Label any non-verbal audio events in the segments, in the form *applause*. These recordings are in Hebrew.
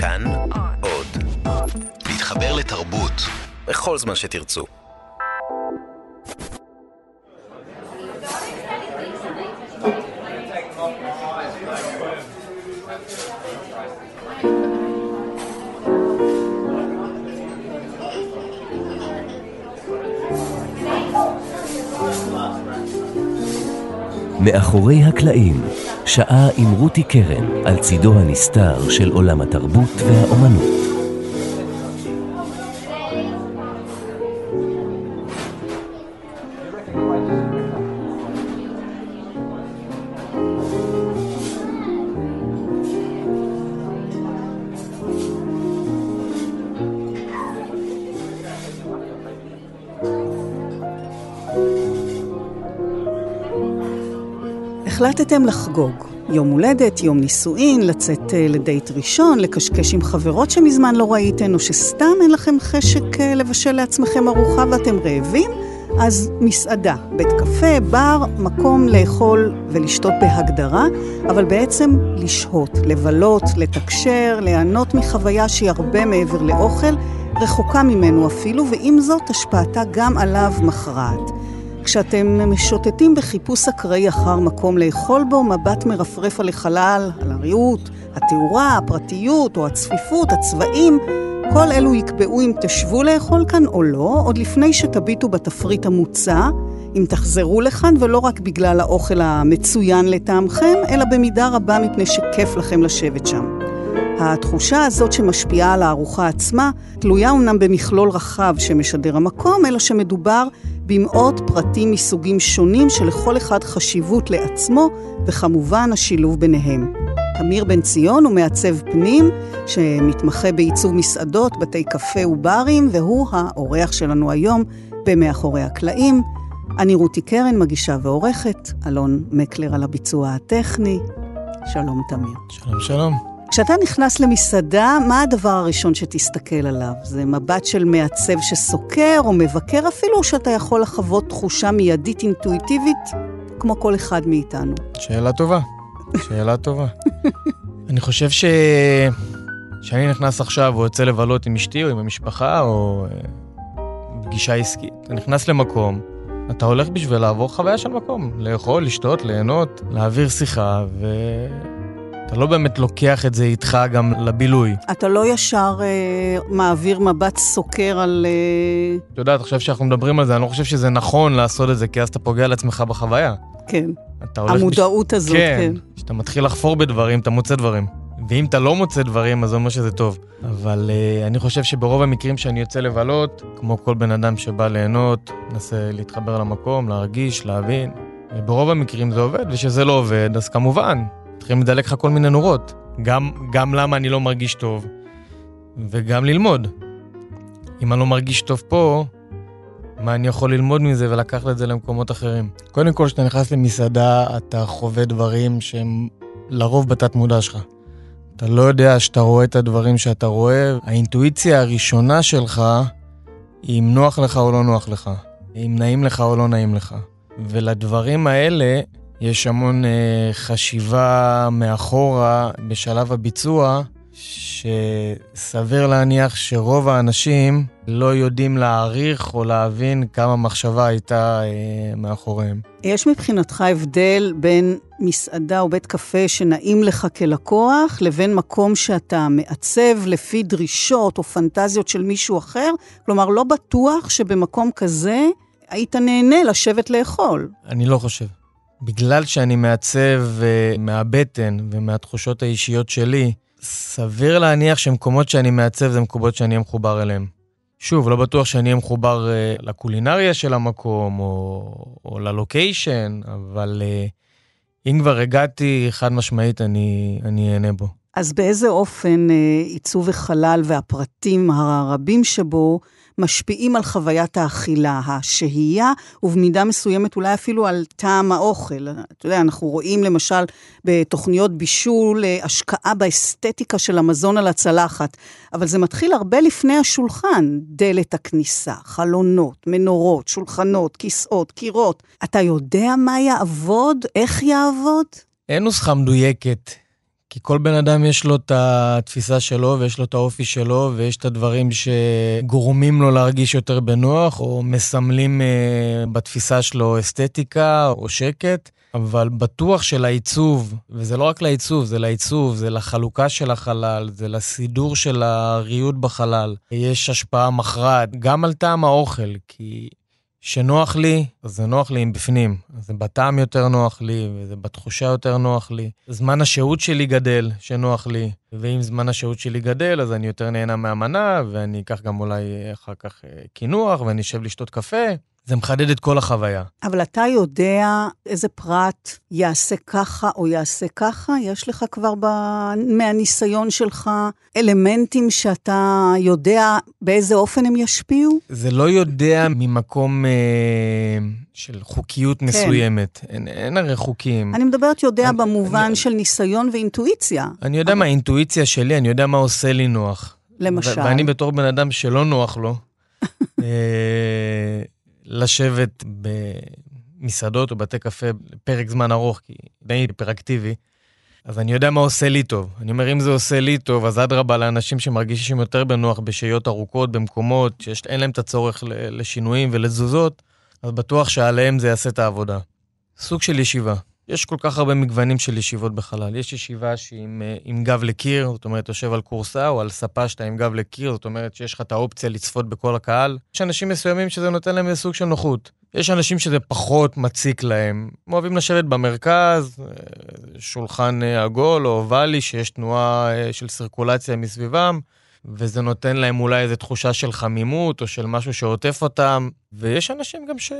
כאן עוד. להתחבר לתרבות בכל זמן שתרצו. מאחורי הקלעים, שעה עם רותי קרן על צידו הנסתר של עולם התרבות והאומנות. החלטתם לחגוג. יום הולדת, יום נישואין, לצאת אה, לדייט ראשון, לקשקש עם חברות שמזמן לא ראיתן, או שסתם אין לכם חשק אה, לבשל לעצמכם ארוחה ואתם רעבים, אז מסעדה, בית קפה, בר, מקום לאכול ולשתות בהגדרה, אבל בעצם לשהות, לבלות, לתקשר, ליהנות מחוויה שהיא הרבה מעבר לאוכל, רחוקה ממנו אפילו, ועם זאת השפעתה גם עליו מכרעת. כשאתם משוטטים בחיפוש אקראי אחר מקום לאכול בו, מבט מרפרף על החלל, על הריהוט, התאורה, הפרטיות או הצפיפות, הצבעים, כל אלו יקבעו אם תשבו לאכול כאן או לא, עוד לפני שתביטו בתפריט המוצע, אם תחזרו לכאן, ולא רק בגלל האוכל המצוין לטעמכם, אלא במידה רבה מפני שכיף לכם לשבת שם. התחושה הזאת שמשפיעה על הארוחה עצמה, תלויה אומנם במכלול רחב שמשדר המקום, אלא שמדובר במאות פרטים מסוגים שונים שלכל אחד חשיבות לעצמו, וכמובן השילוב ביניהם. אמיר בן ציון הוא מעצב פנים, שמתמחה בעיצוב מסעדות, בתי קפה וברים, והוא האורח שלנו היום במאחורי הקלעים. אני רותי קרן, מגישה ועורכת, אלון מקלר על הביצוע הטכני. שלום תמיר. שלום שלום. כשאתה נכנס למסעדה, מה הדבר הראשון שתסתכל עליו? זה מבט של מעצב שסוקר או מבקר אפילו, או שאתה יכול לחוות תחושה מיידית אינטואיטיבית, כמו כל אחד מאיתנו? שאלה טובה, שאלה טובה. *laughs* אני חושב ש... כשאני נכנס עכשיו או יוצא לבלות עם אשתי או עם המשפחה או אה, פגישה עסקית, אתה נכנס למקום, אתה הולך בשביל לעבור חוויה של מקום, לאכול, לשתות, ליהנות, להעביר שיחה ו... אתה לא באמת לוקח את זה איתך גם לבילוי. אתה לא ישר אה, מעביר מבט סוקר על... אה... את יודעת, עכשיו שאנחנו מדברים על זה, אני לא חושב שזה נכון לעשות את זה, כי אז אתה פוגע לעצמך בחוויה. כן. המודעות בש... הזאת, כן. כן. כשאתה מתחיל לחפור בדברים, אתה מוצא דברים. ואם אתה לא מוצא דברים, אז זה אומר שזה טוב. אבל uh, אני חושב שברוב המקרים שאני יוצא לבלות, כמו כל בן אדם שבא ליהנות, מנסה להתחבר למקום, להרגיש, להבין. וברוב המקרים זה עובד, וכשזה לא עובד, אז כמובן, מתחילים לדלק לך כל מיני נורות. גם, גם למה אני לא מרגיש טוב, וגם ללמוד. אם אני לא מרגיש טוב פה, מה אני יכול ללמוד מזה ולקחת את זה למקומות אחרים. קודם כל, כשאתה נכנס למסעדה, אתה חווה דברים שהם לרוב בתת מודע שלך. אתה לא יודע שאתה רואה את הדברים שאתה רואה. האינטואיציה הראשונה שלך היא אם נוח לך או לא נוח לך, אם נעים לך או לא נעים לך. ולדברים האלה יש המון אה, חשיבה מאחורה בשלב הביצוע, שסביר להניח שרוב האנשים לא יודעים להעריך או להבין כמה מחשבה הייתה אה, מאחוריהם. יש מבחינתך הבדל בין מסעדה או בית קפה שנעים לך כלקוח, לבין מקום שאתה מעצב לפי דרישות או פנטזיות של מישהו אחר? כלומר, לא בטוח שבמקום כזה היית נהנה לשבת לאכול. אני לא חושב. בגלל שאני מעצב uh, מהבטן ומהתחושות האישיות שלי, סביר להניח שמקומות שאני מעצב זה מקומות שאני אהיה מחובר אליהם. שוב, לא בטוח שאני אהיה מחובר uh, לקולינריה של המקום או, או ללוקיישן, אבל uh, אם כבר הגעתי, חד משמעית אני אהנה בו. אז באיזה אופן uh, עיצוב החלל והפרטים הרבים שבו משפיעים על חוויית האכילה, השהייה, ובמידה מסוימת אולי אפילו על טעם האוכל. אתה יודע, אנחנו רואים למשל בתוכניות בישול השקעה באסתטיקה של המזון על הצלחת, אבל זה מתחיל הרבה לפני השולחן, דלת הכניסה, חלונות, מנורות, שולחנות, כיסאות, קירות. אתה יודע מה יעבוד? איך יעבוד? אין נוסחה מדויקת. כי כל בן אדם יש לו את התפיסה שלו ויש לו את האופי שלו ויש את הדברים שגורמים לו להרגיש יותר בנוח או מסמלים uh, בתפיסה שלו אסתטיקה או שקט. אבל בטוח שלעיצוב, וזה לא רק לעיצוב, זה לעיצוב, זה לחלוקה של החלל, זה לסידור של הריהוט בחלל. יש השפעה מכרעת גם על טעם האוכל, כי שנוח לי, אז זה נוח לי עם בפנים. זה בטעם יותר נוח לי, וזה בתחושה יותר נוח לי. זמן השהות שלי גדל, שנוח לי. ואם זמן השהות שלי גדל, אז אני יותר נהנה מהמנה, ואני אקח גם אולי אחר כך אה, קינוח, ואני אשב לשתות קפה. זה מחדד את כל החוויה. אבל אתה יודע איזה פרט יעשה ככה או יעשה ככה? יש לך כבר ב... מהניסיון שלך אלמנטים שאתה יודע באיזה אופן הם ישפיעו? זה לא יודע ממקום אה, של חוקיות כן. מסוימת. אין, אין הרי חוקים. אני מדברת יודע אני, במובן אני, של ניסיון ואינטואיציה. אני יודע אבל... מה האינטואיציה שלי, אני יודע מה עושה לי נוח. למשל. ואני בתור בן אדם שלא נוח לו, *laughs* אה, לשבת במסעדות או בתי קפה פרק זמן ארוך, כי אני היפראקטיבי, אז אני יודע מה עושה לי טוב. אני אומר, אם זה עושה לי טוב, אז אדרבה לאנשים שמרגישים יותר בנוח בשהיות ארוכות, במקומות שאין להם את הצורך לשינויים ולתזוזות, אז בטוח שעליהם זה יעשה את העבודה. סוג של ישיבה. יש כל כך הרבה מגוונים של ישיבות בחלל. יש ישיבה שהיא עם, אה, עם גב לקיר, זאת אומרת, יושב על כורסה, או על ספה שאתה עם גב לקיר, זאת אומרת שיש לך את האופציה לצפות בכל הקהל. יש אנשים מסוימים שזה נותן להם סוג של נוחות. יש אנשים שזה פחות מציק להם. הם אוהבים לשבת במרכז, אה, שולחן אה, עגול או אובלי, שיש תנועה של סירקולציה מסביבם. וזה נותן להם אולי איזו תחושה של חמימות או של משהו שעוטף אותם. ויש אנשים גם ש...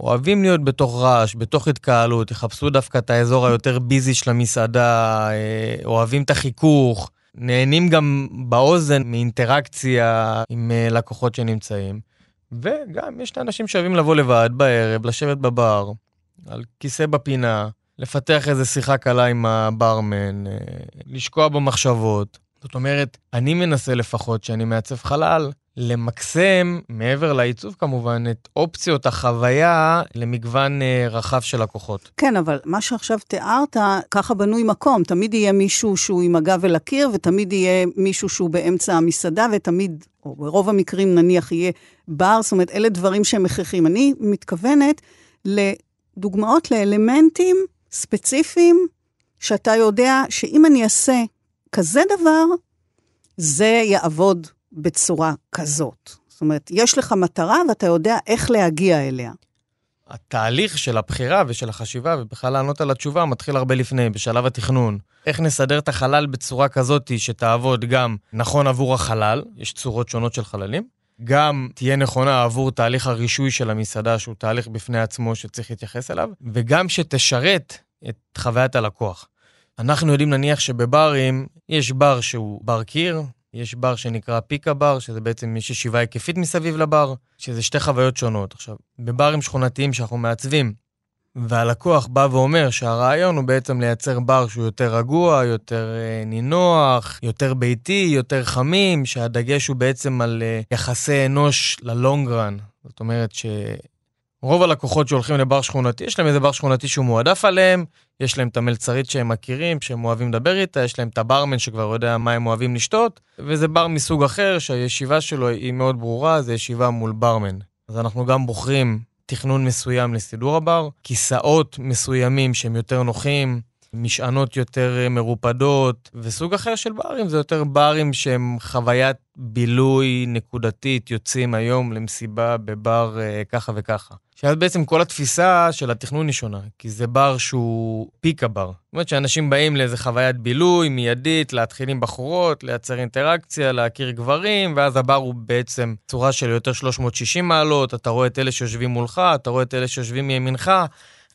אוהבים להיות בתוך רעש, בתוך התקהלות, יחפשו דווקא את האזור היותר ביזי של המסעדה, אה, אוהבים את החיכוך, נהנים גם באוזן מאינטראקציה עם אה, לקוחות שנמצאים. וגם יש את האנשים שאוהבים לבוא לבד בערב, לשבת בבר, על כיסא בפינה, לפתח איזו שיחה קלה עם הברמן, אה, לשקוע במחשבות. זאת אומרת, אני מנסה לפחות, שאני מעצב חלל, למקסם, מעבר לעיצוב כמובן, את אופציות החוויה למגוון אה, רחב של לקוחות. כן, אבל מה שעכשיו תיארת, ככה בנוי מקום. תמיד יהיה מישהו שהוא עם הגב אל הקיר, ותמיד יהיה מישהו שהוא באמצע המסעדה, ותמיד, או ברוב המקרים נניח, יהיה בר, זאת אומרת, אלה דברים שהם הכרחים. אני מתכוונת לדוגמאות לאלמנטים ספציפיים, שאתה יודע שאם אני אעשה כזה דבר, זה יעבוד בצורה כזאת. זאת אומרת, יש לך מטרה ואתה יודע איך להגיע אליה. התהליך של הבחירה ושל החשיבה, ובכלל לענות על התשובה, מתחיל הרבה לפני, בשלב התכנון. איך נסדר את החלל בצורה כזאת שתעבוד גם נכון עבור החלל, יש צורות שונות של חללים, גם תהיה נכונה עבור תהליך הרישוי של המסעדה, שהוא תהליך בפני עצמו שצריך להתייחס אליו, וגם שתשרת את חוויית הלקוח. אנחנו יודעים נניח שבברים יש בר שהוא בר קיר, יש בר שנקרא פיקה בר, שזה בעצם יש ישיבה היקפית מסביב לבר, שזה שתי חוויות שונות. עכשיו, בברים שכונתיים שאנחנו מעצבים, והלקוח בא ואומר שהרעיון הוא בעצם לייצר בר שהוא יותר רגוע, יותר אה, נינוח, יותר ביתי, יותר חמים, שהדגש הוא בעצם על אה, יחסי אנוש ללונגרן. זאת אומרת ש... רוב הלקוחות שהולכים לבר שכונתי, יש להם איזה בר שכונתי שהוא מועדף עליהם, יש להם את המלצרית שהם מכירים, שהם אוהבים לדבר איתה, יש להם את הברמן שכבר יודע מה הם אוהבים לשתות, וזה בר מסוג אחר שהישיבה שלו היא מאוד ברורה, זה ישיבה מול ברמן. אז אנחנו גם בוחרים תכנון מסוים לסידור הבר, כיסאות מסוימים שהם יותר נוחים, משענות יותר מרופדות, וסוג אחר של ברים זה יותר ברים שהם חוויית בילוי נקודתית, יוצאים היום למסיבה בבר אה, ככה וככה. שאז בעצם כל התפיסה של התכנון היא שונה, כי זה בר שהוא פיקה בר. זאת אומרת שאנשים באים לאיזה חוויית בילוי מיידית, להתחיל עם בחורות, לייצר אינטראקציה, להכיר גברים, ואז הבר הוא בעצם צורה של יותר 360 מעלות, אתה רואה את אלה שיושבים מולך, אתה רואה את אלה שיושבים מימינך,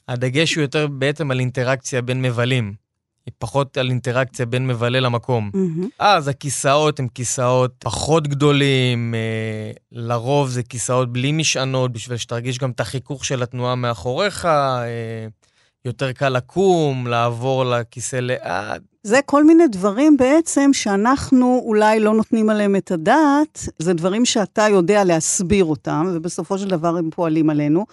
הדגש הוא יותר בעצם על אינטראקציה בין מבלים. היא פחות על אינטראקציה בין מבלה למקום. Mm-hmm. אז הכיסאות הם כיסאות פחות גדולים, אה, לרוב זה כיסאות בלי משענות, בשביל שתרגיש גם את החיכוך של התנועה מאחוריך, אה, יותר קל לקום, לעבור לכיסא לאט. זה כל מיני דברים בעצם שאנחנו אולי לא נותנים עליהם את הדעת, זה דברים שאתה יודע להסביר אותם, ובסופו של דבר הם פועלים עלינו.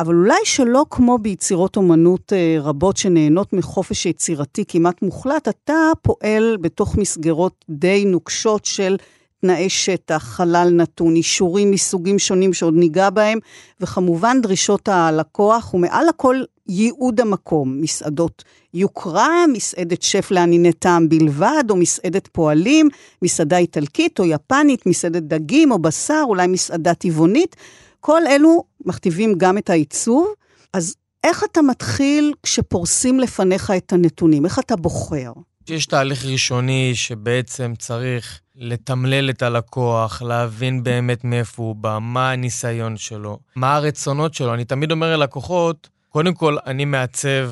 אבל אולי שלא כמו ביצירות אומנות אה, רבות שנהנות מחופש יצירתי כמעט מוחלט, אתה פועל בתוך מסגרות די נוקשות של תנאי שטח, חלל נתון, אישורים מסוגים שונים שעוד ניגע בהם, וכמובן דרישות הלקוח, ומעל הכל ייעוד המקום, מסעדות יוקרה, מסעדת שף לענייני טעם בלבד, או מסעדת פועלים, מסעדה איטלקית או יפנית, מסעדת דגים או בשר, אולי מסעדה טבעונית. כל אלו מכתיבים גם את העיצוב. אז איך אתה מתחיל כשפורסים לפניך את הנתונים? איך אתה בוחר? יש תהליך ראשוני שבעצם צריך לתמלל את הלקוח, להבין באמת מאיפה הוא בא, מה הניסיון שלו, מה הרצונות שלו. אני תמיד אומר ללקוחות, קודם כל, אני מעצב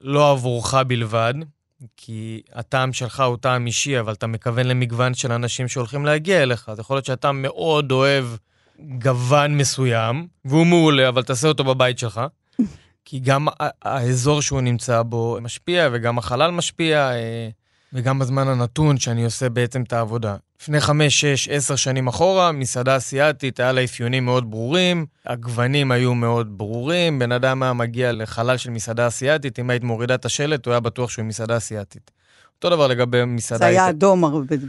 לא עבורך בלבד, כי הטעם שלך הוא טעם אישי, אבל אתה מכוון למגוון של אנשים שהולכים להגיע אליך. אז יכול להיות שאתה מאוד אוהב גוון מסוים, והוא מעולה, אבל תעשה אותו בבית שלך. *laughs* כי גם האזור שהוא נמצא בו משפיע, וגם החלל משפיע, אה, וגם בזמן הנתון שאני עושה בעצם את העבודה. לפני חמש, שש, עשר שנים אחורה, מסעדה אסיאתית, היה לה אפיונים מאוד ברורים, הגוונים היו מאוד ברורים, בן אדם היה מגיע לחלל של מסעדה אסיאתית, אם היית מורידה את השלט, הוא היה בטוח שהוא מסעדה אסיאתית. אותו דבר לגבי מסעדה... זה היה היית... אדום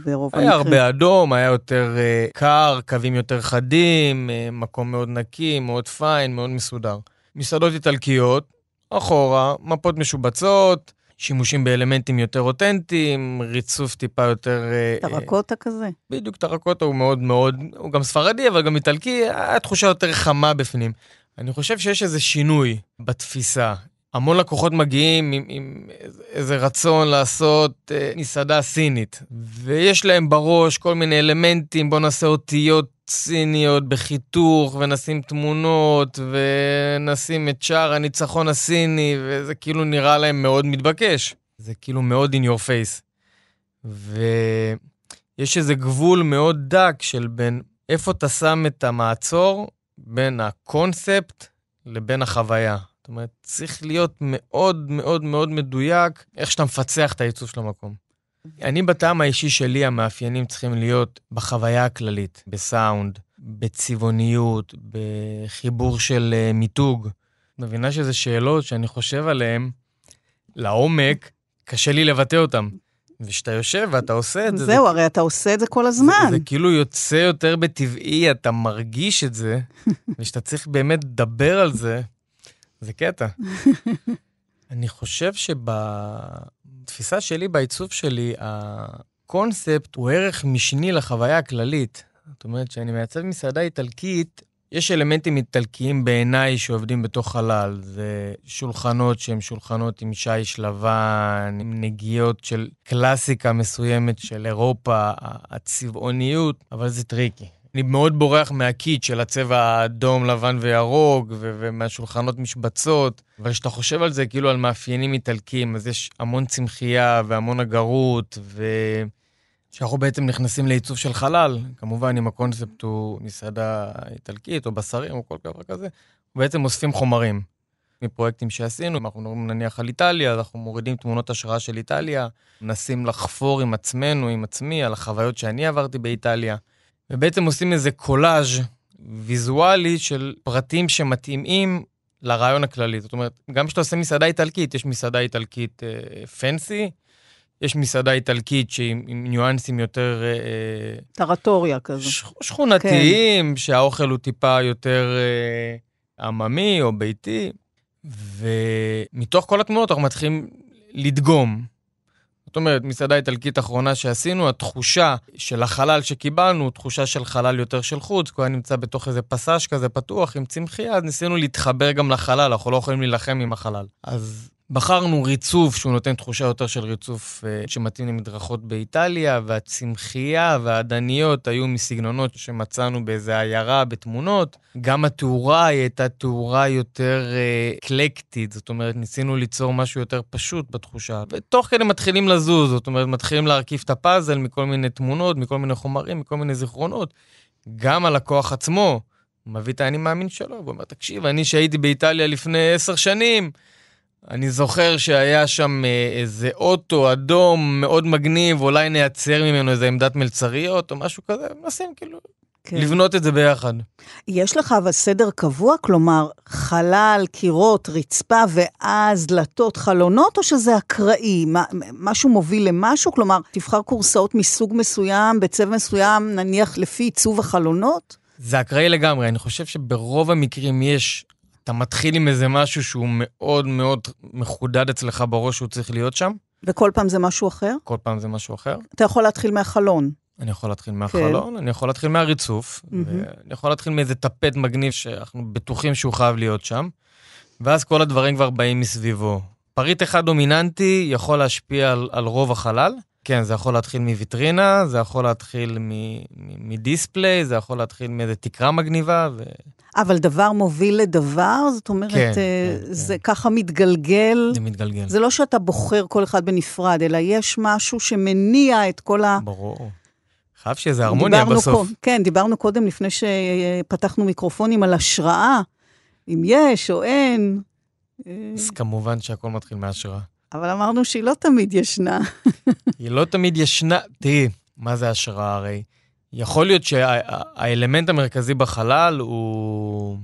ברוב המקרים. היה הרבה אדום, היה יותר uh, קר, קווים יותר חדים, uh, מקום מאוד נקי, מאוד פיין, מאוד מסודר. מסעדות איטלקיות, אחורה, מפות משובצות, שימושים באלמנטים יותר אותנטיים, ריצוף טיפה יותר... אה, טרקוטה uh, כזה. בדיוק, טרקוטה הוא מאוד מאוד, הוא גם ספרדי, אבל גם איטלקי, התחושה יותר חמה בפנים. אני חושב שיש איזה שינוי בתפיסה. המון לקוחות מגיעים עם, עם איזה רצון לעשות אה, מסעדה סינית, ויש להם בראש כל מיני אלמנטים, בואו נעשה אותיות סיניות בחיתוך, ונשים תמונות, ונשים את שער הניצחון הסיני, וזה כאילו נראה להם מאוד מתבקש. זה כאילו מאוד in your face. ויש איזה גבול מאוד דק של בין איפה אתה שם את המעצור בין הקונספט לבין החוויה. אומרת, צריך להיות מאוד מאוד מאוד מדויק איך שאתה מפצח את העיצוב של המקום. אני בטעם האישי שלי, המאפיינים צריכים להיות בחוויה הכללית, בסאונד, בצבעוניות, בחיבור של uh, מיתוג. מבינה שזה שאלות שאני חושב עליהן לעומק, קשה לי לבטא אותן. וכשאתה יושב ואתה עושה את זה... זהו, זה... הרי אתה עושה את זה כל הזמן. זה, זה כאילו יוצא יותר בטבעי, אתה מרגיש את זה, *laughs* וכשאתה צריך באמת לדבר על זה, זה קטע. *laughs* אני חושב שבתפיסה שלי, בעיצוב שלי, הקונספט הוא ערך משני לחוויה הכללית. זאת אומרת, כשאני מייצב מסעדה איטלקית, יש אלמנטים איטלקיים בעיניי שעובדים בתוך חלל. זה שולחנות שהם שולחנות עם שיש לבן, עם נגיעות של קלאסיקה מסוימת של אירופה, הצבעוניות, אבל זה טריקי. אני מאוד בורח מהקיטש של הצבע האדום, לבן וירוק, ו- ומהשולחנות משבצות, אבל כשאתה חושב על זה כאילו על מאפיינים איטלקיים, אז יש המון צמחייה והמון נגרות, וכשאנחנו בעצם נכנסים לעיצוב של חלל, כמובן אם הקונספט הוא מסעדה איטלקית או בשרים או כל דבר כזה, בעצם אוספים חומרים. מפרויקטים שעשינו, אם אנחנו מדברים נניח על איטליה, אז אנחנו מורידים תמונות השראה של איטליה, מנסים לחפור עם עצמנו, עם עצמי, על החוויות שאני עברתי באיטליה. ובעצם עושים איזה קולאז' ויזואלי של פרטים שמתאימים לרעיון הכללי. זאת אומרת, גם כשאתה עושה מסעדה איטלקית, יש מסעדה איטלקית אה, פנסי, יש מסעדה איטלקית שעם עם ניואנסים יותר... אה, טרטוריה כזה. ש, שכונתיים, כן. שהאוכל הוא טיפה יותר אה, עממי או ביתי, ומתוך כל התמונות אנחנו מתחילים לדגום. זאת אומרת, מסעדה איטלקית אחרונה שעשינו, התחושה של החלל שקיבלנו, תחושה של חלל יותר של חוץ, כי הוא היה נמצא בתוך איזה פסאז' כזה פתוח עם צמחייה, אז ניסינו להתחבר גם לחלל, אנחנו לא יכולים להילחם עם החלל. אז בחרנו ריצוף שהוא נותן תחושה יותר של ריצוף uh, שמתאים למדרכות באיטליה, והצמחייה והעדניות היו מסגנונות שמצאנו באיזה עיירה בתמונות. גם התאורה היא הייתה תאורה יותר uh, אקלקטית, זאת אומרת, ניסינו ליצור משהו יותר פשוט בתחושה. ותוך כדי מתחילים לזוז, זאת אומרת, מתחילים להרכיב את הפאזל מכל מיני תמונות, מכל מיני חומרים, מכל מיני זיכרונות. גם הלקוח עצמו מביא את האני מאמין שלו, והוא אומר, תקשיב, אני שהייתי באיטליה לפני עשר שנים, אני זוכר שהיה שם אה, איזה אוטו אדום מאוד מגניב, אולי נייצר ממנו איזה עמדת מלצריות או משהו כזה, מנסים כאילו כן. לבנות את זה ביחד. יש לך אבל סדר קבוע? כלומר, חלל, קירות, רצפה ואז דלתות, חלונות, או שזה אקראי? מה, משהו מוביל למשהו? כלומר, תבחר קורסאות מסוג מסוים, בצבע מסוים, נניח לפי עיצוב החלונות? זה אקראי לגמרי. אני חושב שברוב המקרים יש, אתה מתחיל עם איזה משהו שהוא מאוד מאוד מחודד אצלך בראש שהוא צריך להיות שם. וכל פעם זה משהו אחר? כל פעם זה משהו אחר. אתה יכול להתחיל מהחלון. אני יכול להתחיל מהחלון, כן. אני יכול להתחיל מהריצוף, mm-hmm. ואני יכול להתחיל מאיזה טפט מגניב שאנחנו בטוחים שהוא חייב להיות שם, ואז כל הדברים כבר באים מסביבו. פריט אחד דומיננטי יכול להשפיע על, על רוב החלל. כן, זה יכול להתחיל מוויטרינה, זה יכול להתחיל מדיספליי, זה יכול להתחיל מאיזה תקרה מגניבה. ו... אבל דבר מוביל לדבר, זאת אומרת, כן, uh, כן, זה כן. ככה מתגלגל. זה מתגלגל. זה לא שאתה בוחר כל אחד בנפרד, אלא יש משהו שמניע את כל ה... ברור. חייב שיהיה איזה הרמוניה בסוף. קוד, כן, דיברנו קודם, לפני שפתחנו מיקרופונים, על השראה, אם יש או אין. אז כמובן שהכל מתחיל מהשראה. אבל אמרנו שהיא לא תמיד ישנה. *laughs* היא לא תמיד ישנה. תראי, מה זה השראה הרי? יכול להיות שהאלמנט המרכזי בחלל הוא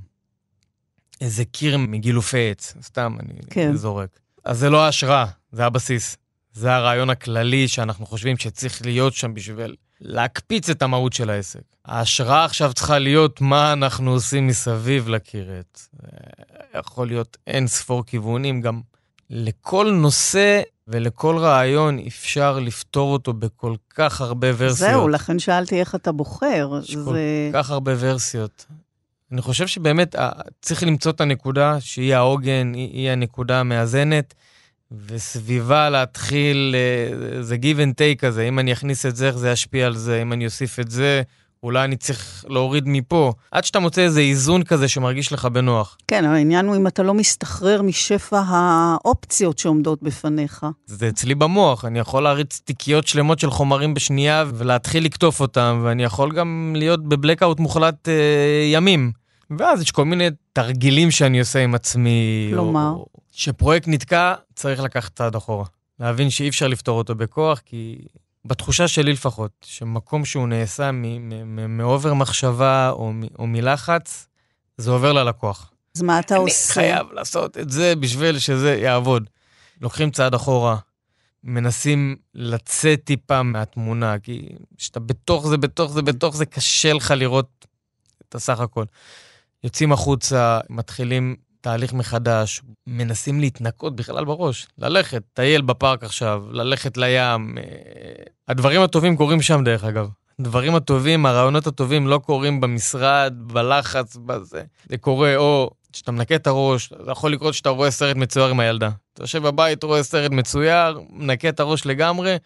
איזה קיר מגילופי עץ, סתם, אני כן. זורק. אז זה לא ההשראה, זה הבסיס. זה הרעיון הכללי שאנחנו חושבים שצריך להיות שם בשביל להקפיץ את המהות של העסק. ההשראה עכשיו צריכה להיות מה אנחנו עושים מסביב לקירת. יכול להיות אין ספור כיוונים, גם לכל נושא ולכל רעיון אפשר לפתור אותו בכל כך הרבה ורסיות. זהו, לכן שאלתי איך אתה בוחר. יש זה... כל כך הרבה ורסיות. אני חושב שבאמת צריך למצוא את הנקודה שהיא העוגן, היא הנקודה המאזנת. וסביבה להתחיל, אה, זה give and take כזה, אם אני אכניס את זה, איך זה ישפיע על זה, אם אני אוסיף את זה, אולי אני צריך להוריד מפה. עד שאתה מוצא איזה איזון כזה שמרגיש לך בנוח. כן, העניין הוא אם אתה לא מסתחרר משפע האופציות שעומדות בפניך. זה אצלי במוח, אני יכול להריץ תיקיות שלמות של חומרים בשנייה ולהתחיל לקטוף אותם, ואני יכול גם להיות בבלקאוט מוחלט אה, ימים. ואז יש כל מיני תרגילים שאני עושה עם עצמי. כלומר? או, שפרויקט נתקע, צריך לקחת צעד אחורה. להבין שאי אפשר לפתור אותו בכוח, כי בתחושה שלי לפחות, שמקום שהוא נעשה מאובר מחשבה או, או מלחץ, זה עובר ללקוח. אז מה אתה אני עושה? אני חייב לעשות את זה בשביל שזה יעבוד. לוקחים צעד אחורה, מנסים לצאת טיפה מהתמונה, כי כשאתה בתוך זה, בתוך זה, בתוך זה, קשה לך לראות את הסך הכל. יוצאים החוצה, מתחילים תהליך מחדש, מנסים להתנקות בכלל בראש, ללכת, טייל בפארק עכשיו, ללכת לים. אה, הדברים הטובים קורים שם, דרך אגב. הדברים הטובים, הרעיונות הטובים לא קורים במשרד, בלחץ, בזה. זה קורה או כשאתה מנקה את הראש, זה יכול לקרות שאתה רואה סרט מצויר עם הילדה. אתה יושב בבית, רואה סרט מצויר, מנקה את הראש לגמרי,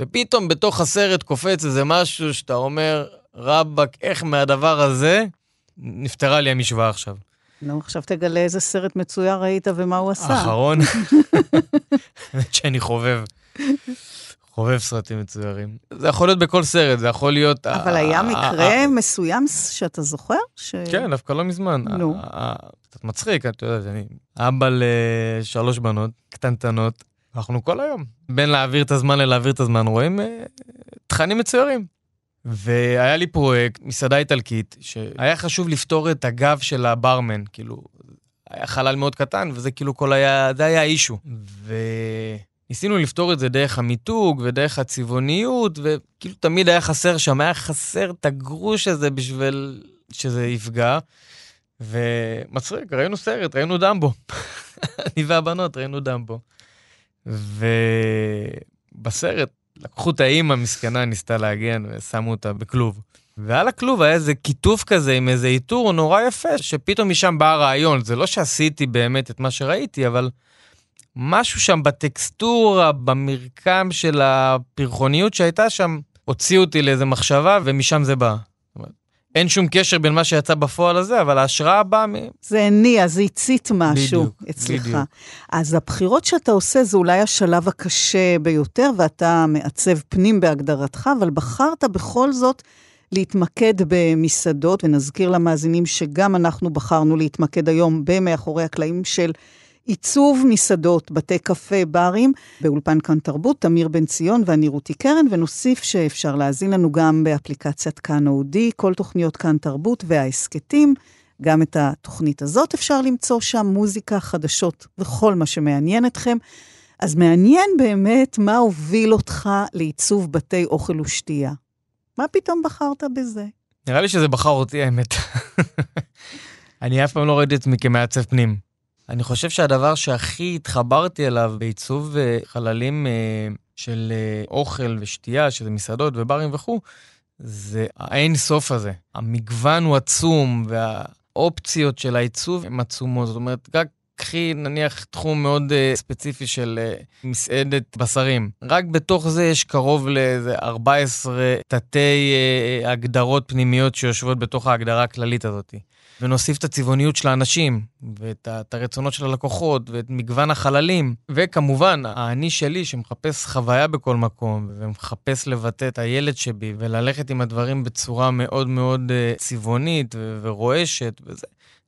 ופתאום בתוך הסרט קופץ איזה משהו שאתה אומר, רבאק, איך מהדבר הזה נפתרה לי המשוואה עכשיו. נו, עכשיו תגלה איזה סרט מצויר ראית ומה הוא עשה. האחרון? *laughs* האמת שאני חובב. חובב סרטים מצוירים. זה יכול להיות בכל סרט, זה יכול להיות... אבל היה מקרה מסוים שאתה זוכר? כן, דווקא לא מזמן. נו. קצת מצחיק, אתה יודע, אני אבא לשלוש בנות קטנטנות, אנחנו כל היום. בין להעביר את הזמן ללהעביר את הזמן, רואים אה, תכנים מצוירים. והיה לי פרויקט, מסעדה איטלקית, שהיה חשוב לפתור את הגב של הברמן, כאילו, היה חלל מאוד קטן, וזה כאילו כל היה, זה היה אישו. וניסינו לפתור את זה דרך המיתוג ודרך הצבעוניות, וכאילו תמיד היה חסר שם, היה חסר את הגרוש הזה בשביל שזה יפגע. ומצחיק, ראינו סרט, ראינו דמבו. *laughs* אני והבנות ראינו דמבו. ובסרט לקחו את האימא המסכנה, ניסתה להגן, ושמו אותה בכלוב. ועל הכלוב היה איזה כיתוב כזה עם איזה עיטור נורא יפה, שפתאום משם בא הרעיון. זה לא שעשיתי באמת את מה שראיתי, אבל משהו שם בטקסטורה, במרקם של הפרחוניות שהייתה שם, הוציא אותי לאיזה מחשבה, ומשם זה בא. אין שום קשר בין מה שיצא בפועל הזה, אבל ההשראה באה מ... זה הניע, זה הצית משהו בדיוק, אצלך. בדיוק. אז הבחירות שאתה עושה זה אולי השלב הקשה ביותר, ואתה מעצב פנים בהגדרתך, אבל בחרת בכל זאת להתמקד במסעדות, ונזכיר למאזינים שגם אנחנו בחרנו להתמקד היום במאחורי הקלעים של עיצוב מסעדות, בתי קפה, ברים, באולפן כאן תרבות, תמיר בן ציון ואני רותי קרן, ונוסיף שאפשר להאזין לנו גם באפליקציית כאן אודי, כל תוכניות כאן תרבות וההסכתים. גם את התוכנית הזאת אפשר למצוא שם, מוזיקה, חדשות וכל מה שמעניין אתכם. אז מעניין באמת מה הוביל אותך לעיצוב בתי אוכל ושתייה. מה פתאום בחרת בזה? נראה לי שזה בחר אותי, האמת. *laughs* אני אף פעם לא ראיתי את עצמי כמעצב פנים. אני חושב שהדבר שהכי התחברתי אליו בעיצוב אה, חללים אה, של אה, אוכל ושתייה, שזה מסעדות וברים וכו', זה האין סוף הזה. המגוון הוא עצום, והאופציות של העיצוב הן עצומות. זאת אומרת, רק קחי נניח תחום מאוד uh, ספציפי של uh, מסעדת בשרים. רק בתוך זה יש קרוב לאיזה 14 תתי uh, הגדרות פנימיות שיושבות בתוך ההגדרה הכללית הזאת. ונוסיף את הצבעוניות של האנשים, ואת את הרצונות של הלקוחות, ואת מגוון החללים, וכמובן, האני שלי שמחפש חוויה בכל מקום, ומחפש לבטא את הילד שבי, וללכת עם הדברים בצורה מאוד מאוד uh, צבעונית ורועשת וזה.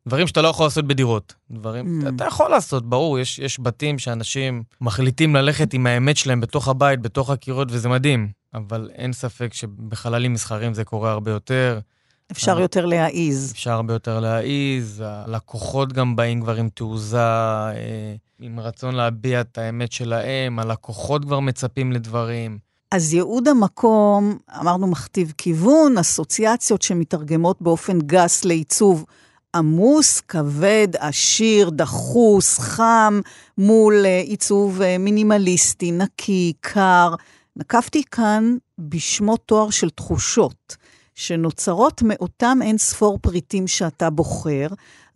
דברים שאתה לא יכול לעשות בדירות. דברים, mm. אתה יכול לעשות, ברור, יש, יש בתים שאנשים מחליטים ללכת עם האמת שלהם בתוך הבית, בתוך הקירות, וזה מדהים. אבל אין ספק שבחללים מסחרים זה קורה הרבה יותר. אפשר יותר להעיז. אפשר הרבה יותר להעיז, הלקוחות גם באים כבר עם תעוזה, אה, עם רצון להביע את האמת שלהם, הלקוחות כבר מצפים לדברים. אז ייעוד המקום, אמרנו מכתיב כיוון, אסוציאציות שמתרגמות באופן גס לעיצוב עמוס, כבד, עשיר, דחוס, חם, מול אה, עיצוב אה, מינימליסטי, נקי, קר. נקבתי כאן בשמות תואר של תחושות. שנוצרות מאותם אין ספור פריטים שאתה בוחר.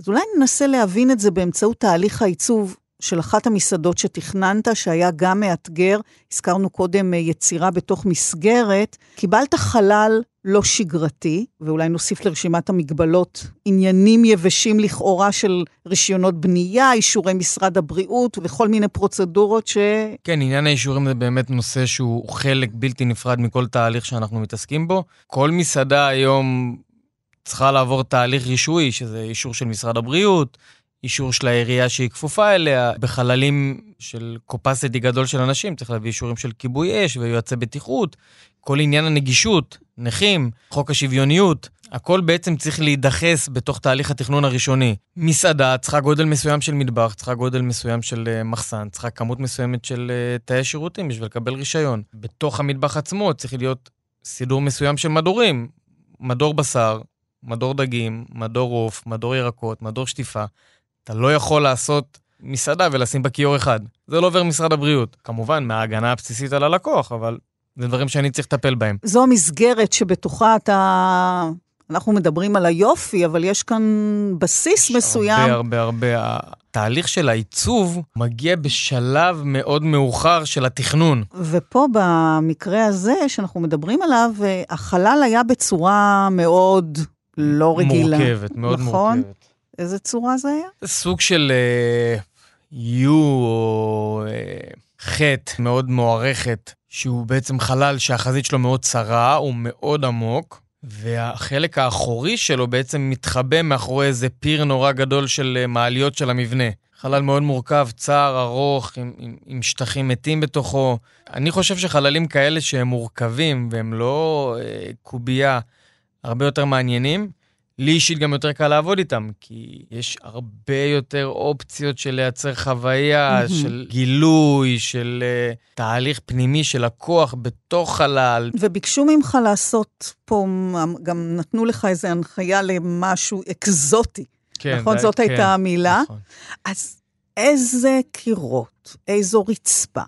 אז אולי ננסה להבין את זה באמצעות תהליך העיצוב של אחת המסעדות שתכננת, שהיה גם מאתגר, הזכרנו קודם אה, יצירה בתוך מסגרת, קיבלת חלל לא שגרתי, ואולי נוסיף לרשימת המגבלות עניינים יבשים לכאורה של רישיונות בנייה, אישורי משרד הבריאות וכל מיני פרוצדורות ש... כן, עניין האישורים זה באמת נושא שהוא חלק בלתי נפרד מכל תהליך שאנחנו מתעסקים בו. כל מסעדה היום צריכה לעבור תהליך רישוי, שזה אישור של משרד הבריאות, אישור של העירייה שהיא כפופה אליה. בחללים של קופסיטי גדול של אנשים צריך להביא אישורים של כיבוי אש ויועצי בטיחות. כל עניין הנגישות, נכים, חוק השוויוניות, הכל בעצם צריך להידחס בתוך תהליך התכנון הראשוני. מסעדה צריכה גודל מסוים של מטבח, צריכה גודל מסוים של uh, מחסן, צריכה כמות מסוימת של uh, תאי שירותים בשביל לקבל רישיון. בתוך המטבח עצמו צריך להיות סידור מסוים של מדורים. מדור בשר, מדור דגים, מדור עוף, מדור ירקות, מדור שטיפה. אתה לא יכול לעשות מסעדה ולשים בה כיור אחד. זה לא עובר משרד הבריאות. כמובן, מההגנה הבסיסית על הלקוח, אבל זה דברים שאני צריך לטפל בהם. זו המסגרת שבתוכה אתה... אנחנו מדברים על היופי, אבל יש כאן בסיס מסוים. הרבה, הרבה, הרבה. התהליך של העיצוב מגיע בשלב מאוד מאוחר של התכנון. ופה, במקרה הזה שאנחנו מדברים עליו, החלל היה בצורה מאוד לא רגילה. מורכבת, מאוד נכון? מורכבת. איזה צורה זה היה? סוג של יו uh, או uh, חטא מאוד מוערכת, שהוא בעצם חלל שהחזית שלו מאוד צרה, הוא מאוד עמוק, והחלק האחורי שלו בעצם מתחבא מאחורי איזה פיר נורא גדול של uh, מעליות של המבנה. חלל מאוד מורכב, צר, ארוך, עם, עם, עם שטחים מתים בתוכו. אני חושב שחללים כאלה שהם מורכבים והם לא uh, קובייה, הרבה יותר מעניינים. לי אישית גם יותר קל לעבוד איתם, כי יש הרבה יותר אופציות של לייצר חוויה, mm-hmm. של גילוי, של uh, תהליך פנימי של הכוח בתוך חלל. וביקשו ממך לעשות פה, גם נתנו לך איזו הנחיה למשהו אקזוטי. כן, נכון? זאת כן, הייתה המילה. נכון. אז איזה קירות, איזו רצפה,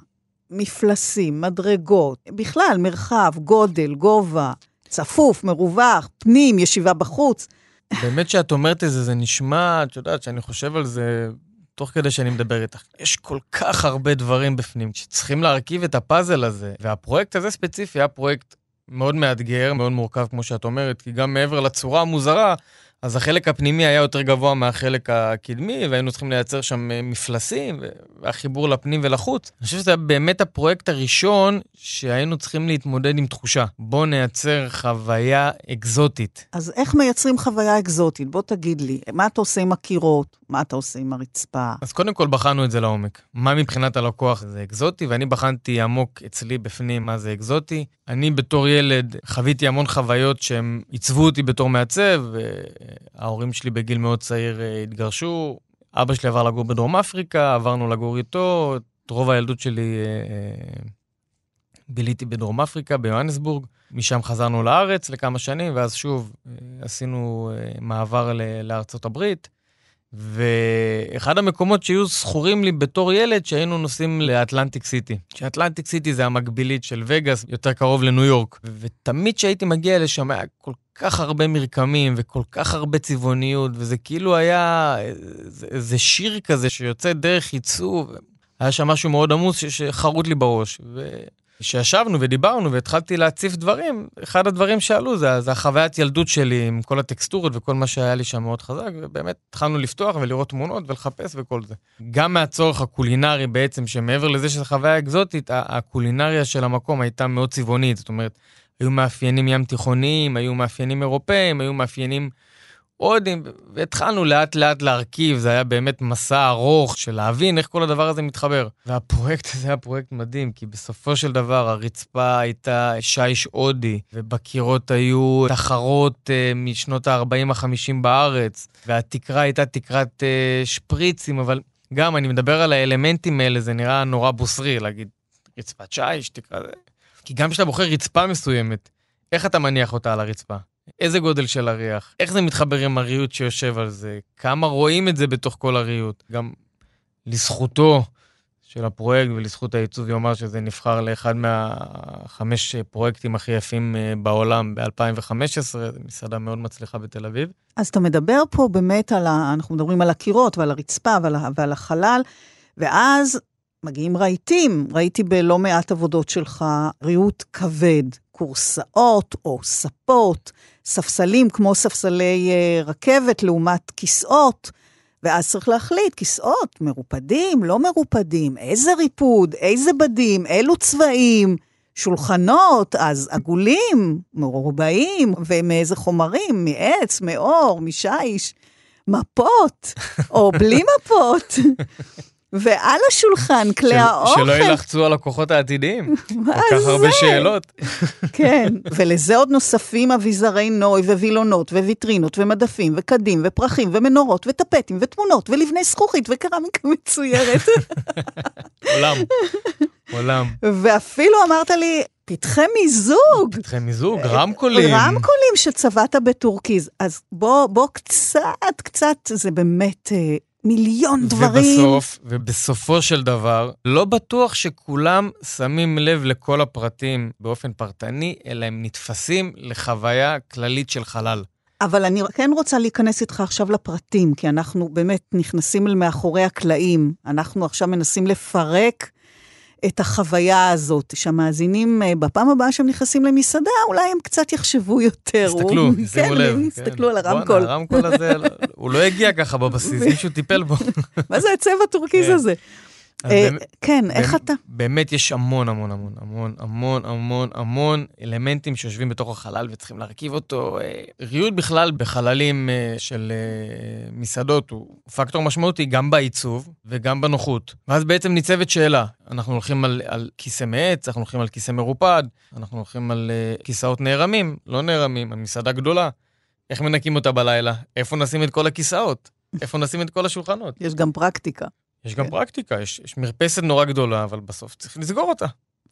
מפלסים, מדרגות, בכלל, מרחב, גודל, גובה, צפוף, מרווח, פנים, ישיבה בחוץ. באמת שאת אומרת את זה, זה נשמע, את יודעת, שאני חושב על זה תוך כדי שאני מדבר איתך. יש כל כך הרבה דברים בפנים שצריכים להרכיב את הפאזל הזה. והפרויקט הזה ספציפי היה פרויקט מאוד מאתגר, מאוד מורכב, כמו שאת אומרת, כי גם מעבר לצורה המוזרה, אז החלק הפנימי היה יותר גבוה מהחלק הקדמי, והיינו צריכים לייצר שם אה, מפלסים, והחיבור לפנים ולחוץ. אני חושב שזה באמת הפרויקט הראשון שהיינו צריכים להתמודד עם תחושה. בוא נייצר חוויה אקזוטית. אז איך מייצרים חוויה אקזוטית? בוא תגיד לי, מה אתה עושה עם הקירות? מה אתה עושה עם הרצפה? אז קודם כל בחנו את זה לעומק. מה מבחינת הלקוח זה אקזוטי, ואני בחנתי עמוק אצלי בפנים מה זה אקזוטי. אני בתור ילד חוויתי המון חוויות שהם עיצבו אותי בתור מעצב, ההורים שלי בגיל מאוד צעיר אה, התגרשו, אבא שלי עבר לגור בדרום אפריקה, עברנו לגור איתו, את רוב הילדות שלי אה, אה, ביליתי בדרום אפריקה, ביוהנסבורג. משם חזרנו לארץ לכמה שנים, ואז שוב עשינו מעבר לארצות הברית. ואחד המקומות שהיו זכורים לי בתור ילד, שהיינו נוסעים לאטלנטיק סיטי. שאטלנטיק סיטי זה המקבילית של וגאס, יותר קרוב לניו יורק. ותמיד כשהייתי מגיע לשם היה כל כך הרבה מרקמים וכל כך הרבה צבעוניות, וזה כאילו היה איזה שיר כזה שיוצא דרך עיצוב. היה שם משהו מאוד עמוס שחרוט לי בראש. ו... כשישבנו ודיברנו והתחלתי להציף דברים, אחד הדברים שעלו זה, זה החוויית ילדות שלי עם כל הטקסטורות וכל מה שהיה לי שם מאוד חזק, ובאמת התחלנו לפתוח ולראות תמונות ולחפש וכל זה. גם מהצורך הקולינרי בעצם, שמעבר לזה שזו חוויה אקזוטית, הקולינריה של המקום הייתה מאוד צבעונית, זאת אומרת, היו מאפיינים ים תיכוניים, היו מאפיינים אירופאים, היו מאפיינים הודים, והתחלנו לאט לאט להרכיב, זה היה באמת מסע ארוך של להבין איך כל הדבר הזה מתחבר. והפרויקט הזה היה פרויקט מדהים, כי בסופו של דבר הרצפה הייתה שיש הודי, ובקירות היו תחרות uh, משנות ה-40-50 בארץ, והתקרה הייתה תקרת uh, שפריצים, אבל גם, אני מדבר על האלמנטים האלה, זה נראה נורא בוסרי, להגיד, רצפת שיש, תקרה... כי גם כשאתה בוחר רצפה מסוימת, איך אתה מניח אותה על הרצפה? איזה גודל של הריח, איך זה מתחבר עם הריהוט שיושב על זה, כמה רואים את זה בתוך כל הריהוט. גם לזכותו של הפרויקט ולזכות העיצוב יאמר שזה נבחר לאחד מהחמש פרויקטים הכי יפים אה, בעולם ב-2015, זו מסעדה מאוד מצליחה בתל אביב. אז אתה מדבר פה באמת על ה... אנחנו מדברים על הקירות ועל הרצפה ועל. ועל החלל, ואז מגיעים רהיטים. ראיתי בלא מעט עבודות שלך ריהוט כבד, כורסאות או ספות, ספסלים כמו ספסלי uh, רכבת לעומת כיסאות, ואז צריך להחליט, כיסאות מרופדים, לא מרופדים, איזה ריפוד, איזה בדים, אילו צבעים, שולחנות, אז עגולים, מרובעים, ומאיזה חומרים, מעץ, מאור, משיש, מפות, או בלי מפות. *laughs* ועל השולחן, כלי של, האוכל... שלא ילחצו על הכוחות העתידיים. *laughs* מה זה? כל כך הרבה שאלות. *laughs* כן, ולזה עוד נוספים אביזרי נוי ווילונות וויטרינות ומדפים וקדים ופרחים ומנורות וטפטים ותמונות ולבני זכוכית וקרמיקה מצוירת. *laughs* עולם, עולם. ואפילו אמרת לי, פתחי מיזוג. פתחי מיזוג, רמקולים. רמקולים שצבעת בטורקיז. אז בוא, בוא קצת, קצת, זה באמת... מיליון דברים. ובסוף, ובסופו של דבר, לא בטוח שכולם שמים לב לכל הפרטים באופן פרטני, אלא הם נתפסים לחוויה כללית של חלל. אבל אני כן רוצה להיכנס איתך עכשיו לפרטים, כי אנחנו באמת נכנסים אל מאחורי הקלעים. אנחנו עכשיו מנסים לפרק את החוויה הזאת, שהמאזינים, אה, בפעם הבאה שהם נכנסים למסעדה, אולי הם קצת יחשבו יותר. יסתכלו, שימו כן, לב. יסתכלו כן. על הרמקול. בואנה, הרמקול הזה, הוא לא הגיע ככה בבסיס, מישהו טיפל בו. *laughs* מה זה הצבע הטורקיז כן. הזה? אה, כן, איך אתה? באמת יש המון המון המון המון המון המון המון אלמנטים שיושבים בתוך החלל וצריכים להרכיב אותו. אה, ריהוט בכלל בחללים אה, של מסעדות הוא פקטור משמעותי גם בעיצוב וגם בנוחות. ואז בעצם ניצבת שאלה, אנחנו הולכים על, על כיסא מעץ, אנחנו הולכים על כיסא מרופד, אנחנו הולכים על כיסאות נערמים, לא נערמים, על מסעדה גדולה. איך מנקים אותה בלילה? איפה נשים את כל הכיסאות? *laughs* איפה נשים את כל השולחנות? יש גם פרקטיקה. יש גם כן. פרקטיקה, יש, יש מרפסת נורא גדולה, אבל בסוף צריך לסגור אותה.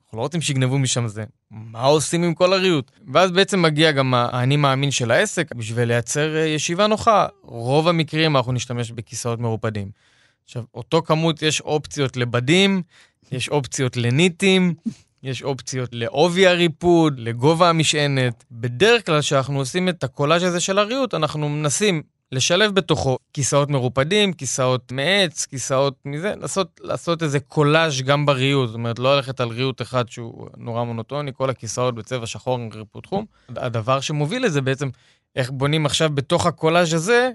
אנחנו לא רוצים שיגנבו משם זה. מה עושים עם כל הריהוט? ואז בעצם מגיע גם האני מאמין של העסק, בשביל לייצר אה, ישיבה נוחה. רוב המקרים אנחנו נשתמש בכיסאות מרופדים. עכשיו, אותו כמות יש אופציות לבדים, יש אופציות לניטים, יש אופציות לעובי הריפוד, לגובה המשענת. בדרך כלל כשאנחנו עושים את הקולאז' הזה של הריהוט, אנחנו מנסים לשלב בתוכו כיסאות מרופדים, כיסאות מעץ, כיסאות מזה, לעשות, לעשות איזה קולאז' גם בריהוט, זאת אומרת, לא ללכת על ריהוט אחד שהוא נורא מונוטוני, כל הכיסאות בצבע שחור עם ריפוד חום. הדבר שמוביל לזה בעצם, איך בונים עכשיו בתוך הקולאז' הזה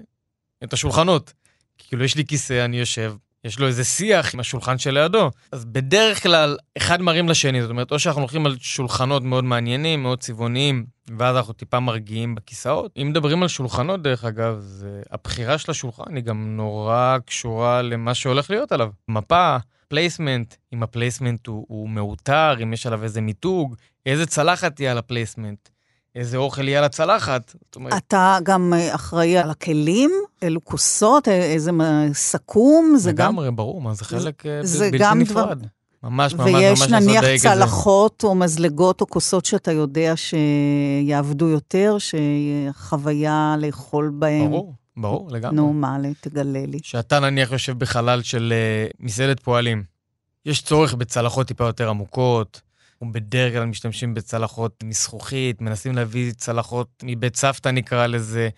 את השולחנות. כאילו, יש לי כיסא, אני יושב, יש לו איזה שיח עם השולחן שלידו. אז בדרך כלל, אחד מרים לשני, זאת אומרת, או שאנחנו הולכים על שולחנות מאוד מעניינים, מאוד צבעוניים, ואז אנחנו טיפה מרגיעים בכיסאות. אם מדברים על שולחנות, דרך אגב, זה... הבחירה של השולחן היא גם נורא קשורה למה שהולך להיות עליו. מפה, placement, אם ה placement הוא, הוא מאותר, אם יש עליו איזה מיתוג, איזה צלחת תהיה על ה placement. איזה אוכל יהיה על הצלחת. אומרת... אתה גם אה, אחראי על הכלים? אלו כוסות? אה, איזה סכו"ם? זה גם... לגמרי, ברור, מה, זה חלק אה, זה בלתי גם נפרד. דבר... ממש, ממש, ממש לעשות דייג ויש נניח צלחות או מזלגות או כוסות שאתה יודע שיעבדו יותר, שחוויה לאכול בהן. ברור, ברור, לגמרי. נו, מה, תגלה לי. שאתה נניח יושב בחלל של uh, מסעדת פועלים. יש צורך בצלחות טיפה יותר עמוקות, אנחנו בדרך כלל משתמשים בצלחות מזכוכית, מנסים להביא צלחות מבית סבתא נקרא לזה,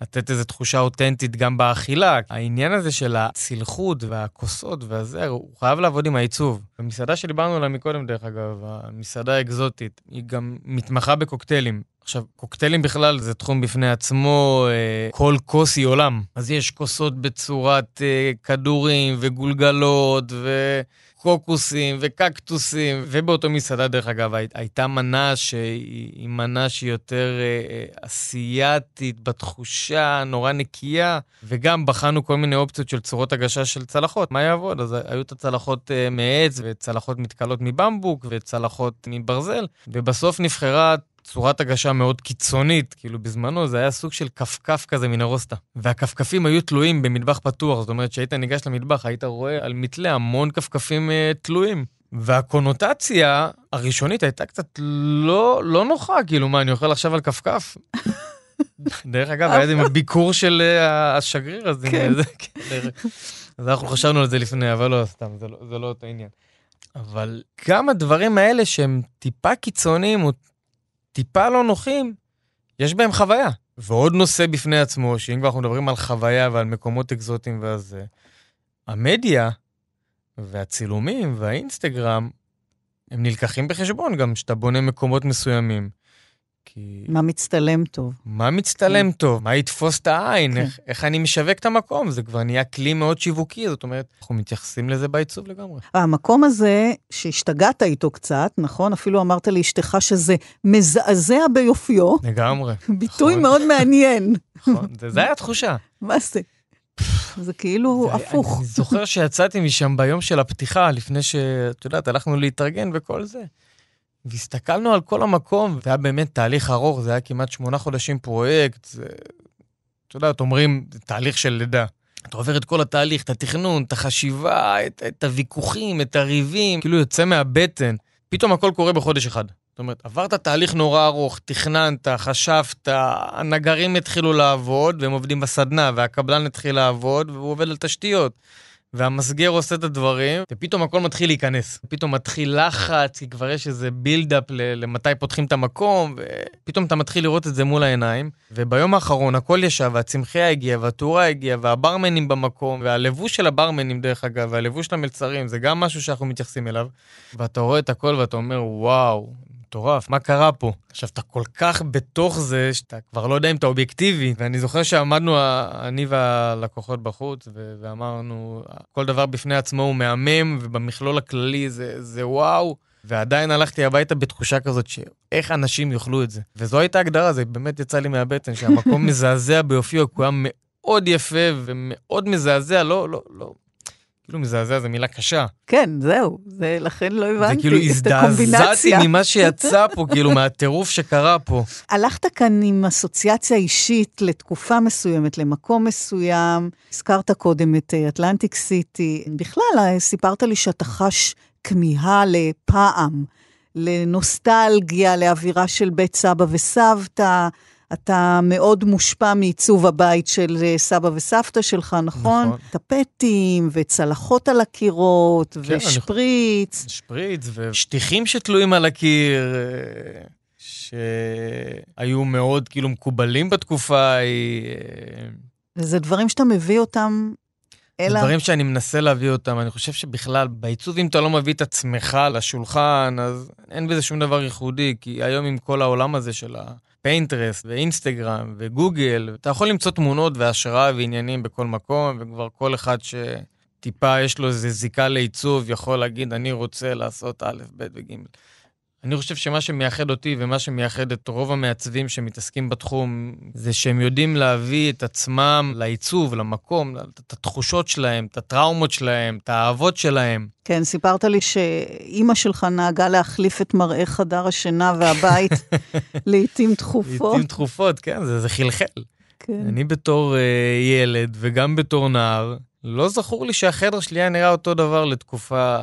לתת איזו תחושה אותנטית גם באכילה. העניין הזה של הצלחות והכוסות והזה, הוא חייב לעבוד עם העיצוב. המסעדה שדיברנו עליה מקודם, דרך אגב, המסעדה האקזוטית, היא גם מתמחה בקוקטיילים. עכשיו, קוקטיילים בכלל זה תחום בפני עצמו, אה, כל כוס היא עולם. אז יש כוסות בצורת אה, כדורים וגולגלות ו... קוקוסים וקקטוסים, ובאותו מסעדה, דרך אגב, הייתה מנה שהיא מנה שהיא יותר אה, אה, אסייתית בתחושה, נורא נקייה, וגם בחנו כל מיני אופציות של צורות הגשה של צלחות, מה יעבוד? אז היו את הצלחות אה, מעץ, וצלחות מתכלות מבמבוק, וצלחות מברזל, ובסוף נבחרה צורת הגשה מאוד קיצונית, כאילו בזמנו זה היה סוג של כפכף כזה מן הרוסטה. והכפכפים היו תלויים במטבח פתוח, זאת אומרת שהיית ניגש למטבח, היית רואה על מתלה המון כפכפים uh, תלויים. והקונוטציה הראשונית הייתה קצת לא, לא נוחה, כאילו מה, אני אוכל עכשיו על כפכף? *laughs* דרך אגב, היה איזה ביקור של uh, השגריר הזה. כן. אז אנחנו חשבנו על זה לפני, אבל לא, סתם, זה לא, זה לא אותו עניין. אבל גם הדברים האלה שהם טיפה קיצוניים, טיפה לא נוחים, יש בהם חוויה. ועוד נושא בפני עצמו, שאם כבר אנחנו מדברים על חוויה ועל מקומות אקזוטיים וזה, המדיה והצילומים והאינסטגרם, הם נלקחים בחשבון גם כשאתה בונה מקומות מסוימים. כי... מה מצטלם טוב. מה מצטלם כן. טוב, מה יתפוס את העין, כן. איך, איך אני משווק את המקום, זה כבר נהיה כלי מאוד שיווקי, זאת אומרת, אנחנו מתייחסים לזה בעיצוב לגמרי. המקום הזה, שהשתגעת איתו קצת, נכון? אפילו אמרת לאשתך שזה מזעזע ביופיו. לגמרי. *laughs* ביטוי נכון. מאוד מעניין. נכון, זה, זה היה התחושה. מה זה? זה כאילו זה, הפוך. אני זוכר שיצאתי משם ביום של הפתיחה, לפני שאת יודעת, הלכנו להתארגן וכל זה. והסתכלנו על כל המקום, זה היה באמת תהליך ארוך, זה היה כמעט שמונה חודשים פרויקט, זה... את יודעת, אומרים, זה תהליך של לידה. אתה עובר את כל התהליך, את התכנון, את החשיבה, את, את הוויכוחים, את הריבים, כאילו יוצא מהבטן. פתאום הכל קורה בחודש אחד. זאת אומרת, עברת תהליך נורא ארוך, תכננת, חשבת, הנגרים התחילו לעבוד, והם עובדים בסדנה, והקבלן התחיל לעבוד, והוא עובד על תשתיות. והמסגר עושה את הדברים, ופתאום הכל מתחיל להיכנס. פתאום מתחיל לחץ, כי כבר יש איזה בילדאפ למתי פותחים את המקום, ופתאום אתה מתחיל לראות את זה מול העיניים. וביום האחרון הכל ישב, והצמחייה הגיעה, והתאורה הגיעה, והברמנים במקום, והלבוש של הברמנים, דרך אגב, והלבוש של המלצרים, זה גם משהו שאנחנו מתייחסים אליו. ואתה רואה את הכל ואתה אומר, וואו, מטורף, מה קרה פה? עכשיו, אתה כל כך בתוך זה, שאתה כבר לא יודע אם אתה אובייקטיבי. ואני זוכר שעמדנו, אני והלקוחות בחוץ, ואמרנו, כל דבר בפני עצמו הוא מהמם, ובמכלול הכללי זה, זה וואו. ועדיין הלכתי הביתה בתחושה כזאת שאיך אנשים יאכלו את זה. וזו הייתה הגדרה, זה באמת יצא לי מהבטן, שהמקום *laughs* מזעזע ביופיו, כי הוא היה מאוד יפה ומאוד מזעזע, לא, לא, לא, כאילו מזעזע, זו מילה קשה. כן, זהו, זה לכן לא הבנתי זה כאילו הזדעזעתי ממה שיצא פה, כאילו מהטירוף שקרה פה. *laughs* הלכת כאן עם אסוציאציה אישית לתקופה מסוימת, למקום מסוים. הזכרת קודם את אטלנטיק סיטי. בכלל, אה, סיפרת לי שאתה חש כמיהה לפעם, לנוסטלגיה, לאווירה של בית סבא וסבתא. אתה מאוד מושפע מעיצוב הבית של אה, סבא וסבתא שלך, נכון? נכון. טפטים וצלחות על הקירות, כן, ושפריץ. אני... שפריץ ושטיחים שתלויים על הקיר, אה, שהיו מאוד כאילו מקובלים בתקופה ההיא. אה. וזה דברים שאתה מביא אותם אלא... זה דברים שאני מנסה להביא אותם. אני חושב שבכלל, בעיצוב, אם אתה לא מביא את עצמך לשולחן, אז אין בזה שום דבר ייחודי, כי היום עם כל העולם הזה של פינטרסט ואינסטגרם וגוגל, אתה יכול למצוא תמונות והשראה ועניינים בכל מקום, וכבר כל אחד שטיפה יש לו איזה זיקה לעיצוב יכול להגיד, אני רוצה לעשות א', ב' וג'. אני חושב שמה שמייחד אותי ומה שמייחד את רוב המעצבים שמתעסקים בתחום, זה שהם יודעים להביא את עצמם לעיצוב, למקום, את התחושות שלהם, את הטראומות שלהם, את האהבות שלהם. כן, סיפרת לי שאימא שלך נהגה להחליף את מראה חדר השינה והבית *laughs* לעיתים תכופות. לעיתים תכופות, כן, זה, זה חלחל. כן. אני בתור uh, ילד וגם בתור נער, לא זכור לי שהחדר שלי היה נראה אותו דבר לתקופה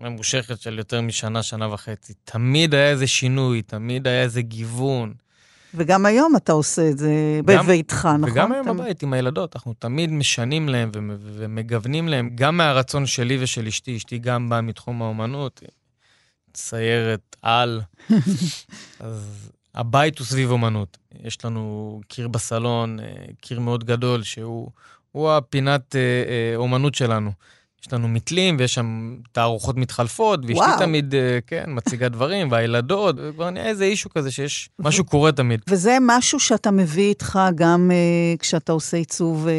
ממושכת של יותר משנה, שנה וחצי. תמיד היה איזה שינוי, תמיד היה איזה גיוון. וגם היום אתה עושה את זה גם, בביתך, נכון? וגם היום בבית עם הילדות, אנחנו תמיד משנים להם ומגוונים להם, גם מהרצון שלי ושל אשתי, אשתי גם באה מתחום האומנות, ציירת על. *laughs* אז הבית הוא סביב אומנות. יש לנו קיר בסלון, אה, קיר מאוד גדול, שהוא הפינת אה, אה, אומנות שלנו. יש לנו מתלים, ויש שם תערוכות מתחלפות, ואשתי וואו. תמיד, אה, כן, מציגה דברים, והילדות, וכבר נהיה איזה אישו כזה שיש, משהו קורה תמיד. וזה משהו שאתה מביא איתך גם uh, כשאתה עושה עיצוב uh,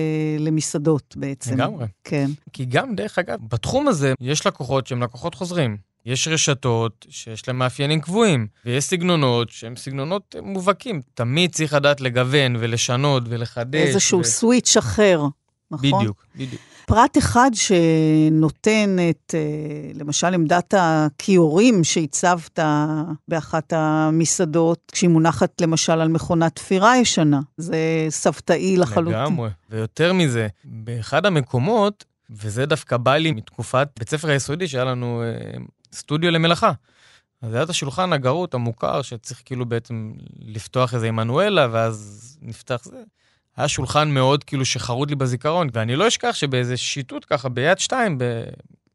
למסעדות בעצם. לגמרי. כן. כי גם, דרך אגב, בתחום הזה יש לקוחות שהם לקוחות חוזרים. יש רשתות שיש להם מאפיינים קבועים, ויש סגנונות שהם סגנונות מובהקים. תמיד צריך לדעת לגוון ולשנות ולחדש. איזשהו ו... סוויץ' אחר, נכון? בדיוק, בדיוק. פרט אחד שנותן את, אה, למשל, עמדת הכיורים שהצבת באחת המסעדות, כשהיא מונחת למשל על מכונת תפירה ישנה. זה סבתאי לחלוטין. לגמרי. ויותר מזה, באחד המקומות, וזה דווקא בא לי מתקופת בית ספר היסודי, שהיה לנו אה, סטודיו למלאכה. אז היה את השולחן הגרות המוכר, שצריך כאילו בעצם לפתוח איזה עמנואלה, ואז נפתח זה. היה שולחן מאוד כאילו שחרוט לי בזיכרון, ואני לא אשכח שבאיזה שיטוט ככה, ביד שתיים,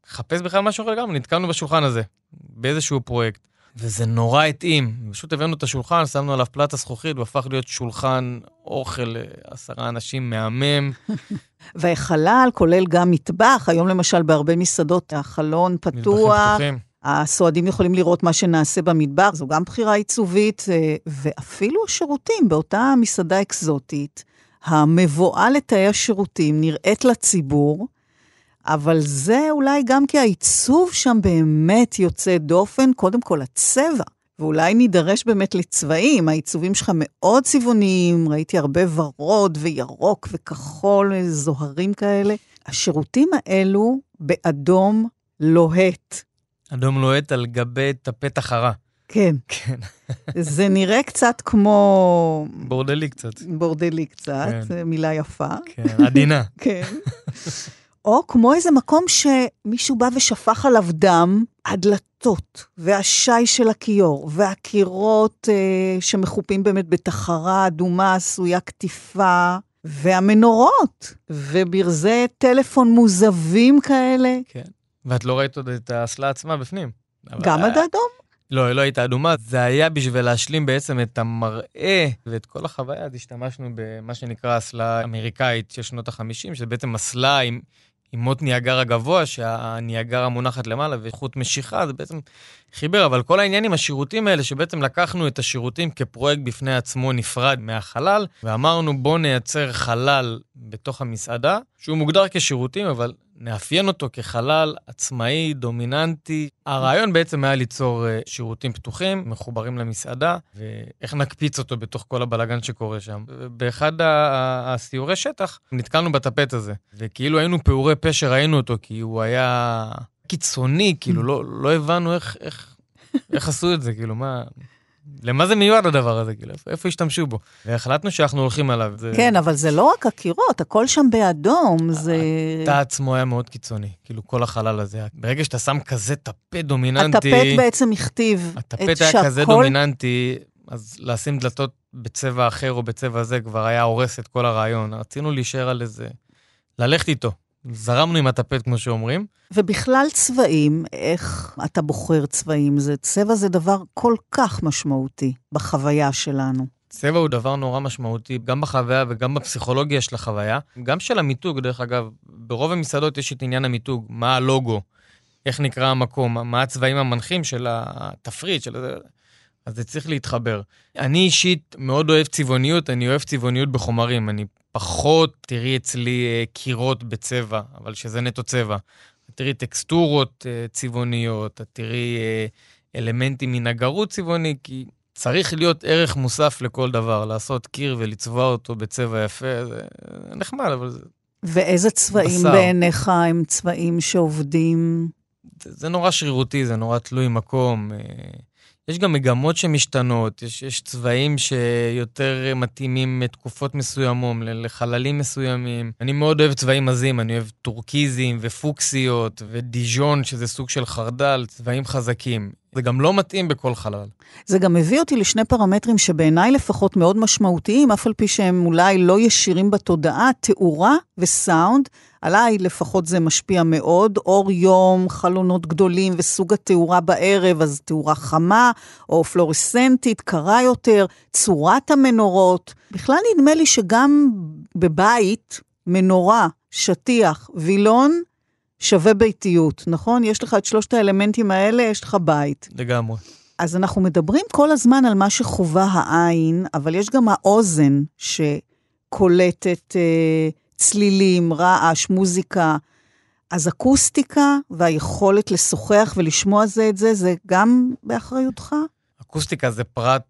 לחפש בכלל משהו אחר לגמרי, נתקלנו בשולחן הזה, באיזשהו פרויקט. וזה נורא התאים. פשוט הבאנו את השולחן, שמנו עליו פלטה זכוכית, והפך להיות שולחן אוכל לעשרה אנשים, מהמם. *laughs* והחלל כולל גם מטבח, היום למשל בהרבה מסעדות החלון פתוח. הסועדים יכולים לראות מה שנעשה במטבח, זו גם בחירה עיצובית, אה, ואפילו השירותים באותה מסעדה אקזוטית. המבואה לתאי השירותים נראית לציבור, אבל זה אולי גם כי העיצוב שם באמת יוצא דופן, קודם כל הצבע. ואולי נידרש באמת לצבעים, העיצובים שלך מאוד צבעוניים, ראיתי הרבה ורוד וירוק וכחול, זוהרים כאלה. השירותים האלו באדום לוהט. אדום לוהט על גבי טפט החרה. כן. כן. זה נראה קצת כמו... בורדלי קצת. בורדלי קצת, כן. מילה יפה. כן, עדינה. *laughs* כן. או כמו איזה מקום שמישהו בא ושפך עליו דם, הדלתות, והשי של הכיור, והקירות אה, שמחופים באמת בתחרה אדומה עשויה קטיפה, והמנורות, וברזי טלפון מוזבים כאלה. כן. ואת לא ראית עוד את האסלה עצמה בפנים. גם עד אדום? לא, היא לא הייתה אדומה, זה היה בשביל להשלים בעצם את המראה ואת כל החוויה, אז השתמשנו במה שנקרא אסלה אמריקאית של שנות ה-50, שזה בעצם אסלה עם, עם מוט ניאגר הגבוה, שהניאגר המונחת למעלה וחוט משיכה, זה בעצם חיבר, אבל כל העניין עם השירותים האלה, שבעצם לקחנו את השירותים כפרויקט בפני עצמו נפרד מהחלל, ואמרנו בואו נייצר חלל בתוך המסעדה, שהוא מוגדר כשירותים, אבל נאפיין אותו כחלל עצמאי, דומיננטי. הרעיון בעצם היה ליצור uh, שירותים פתוחים, מחוברים למסעדה, ואיך נקפיץ אותו בתוך כל הבלגן שקורה שם. באחד הסיורי שטח נתקלנו בטפט הזה, וכאילו היינו פעורי פה שראינו אותו, כי הוא היה קיצוני, כאילו לא, לא הבנו איך, איך, איך עשו את זה, כאילו מה... למה זה מיועד הדבר הזה? כאילו, איפה השתמשו בו? והחלטנו שאנחנו הולכים עליו. זה... כן, אבל זה לא רק הקירות, הכל שם באדום, זה... התא עצמו היה מאוד קיצוני, כאילו כל החלל הזה. ברגע שאתה שם כזה טפט דומיננטי... הטפט בעצם הכתיב הטפט היה שהכל... כזה דומיננטי, אז לשים דלתות בצבע אחר או בצבע הזה כבר היה הורס את כל הרעיון. רצינו להישאר על איזה... ללכת איתו. זרמנו עם הטפט, כמו שאומרים. ובכלל צבעים, איך אתה בוחר צבעים? זה, צבע זה דבר כל כך משמעותי בחוויה שלנו. צבע הוא דבר נורא משמעותי, גם בחוויה וגם בפסיכולוגיה של החוויה. גם של המיתוג, דרך אגב, ברוב המסעדות יש את עניין המיתוג, מה הלוגו, איך נקרא המקום, מה הצבעים המנחים של התפריט, של... אז זה צריך להתחבר. אני אישית מאוד אוהב צבעוניות, אני אוהב צבעוניות בחומרים. אני פחות, תראי אצלי אה, קירות בצבע, אבל שזה נטו צבע. תראי טקסטורות אה, צבעוניות, תראי אה, אלמנטים מנגרות צבעוני, כי צריך להיות ערך מוסף לכל דבר. לעשות קיר ולצבוע אותו בצבע יפה, זה נחמד, אבל זה... ואיזה צבעים בשר. בעיניך הם צבעים שעובדים? זה, זה נורא שרירותי, זה נורא תלוי מקום. יש גם מגמות שמשתנות, יש, יש צבעים שיותר מתאימים לתקופות מסוימות, לחללים מסוימים. אני מאוד אוהב צבעים עזים, אני אוהב טורקיזים ופוקסיות ודיז'ון, שזה סוג של חרדל, צבעים חזקים. זה גם לא מתאים בכל חלל. זה גם מביא אותי לשני פרמטרים שבעיניי לפחות מאוד משמעותיים, אף על פי שהם אולי לא ישירים בתודעה, תאורה וסאונד. עליי לפחות זה משפיע מאוד. אור יום, חלונות גדולים וסוג התאורה בערב, אז תאורה חמה או פלורסנטית, קרה יותר, צורת המנורות. בכלל נדמה לי שגם בבית, מנורה, שטיח, וילון, שווה ביתיות, נכון? יש לך את שלושת האלמנטים האלה, יש לך בית. לגמרי. אז אנחנו מדברים כל הזמן על מה שחובה העין, אבל יש גם האוזן שקולטת אה, צלילים, רעש, מוזיקה. אז אקוסטיקה והיכולת לשוחח ולשמוע זה את זה, זה גם באחריותך? אקוסטיקה זה פרט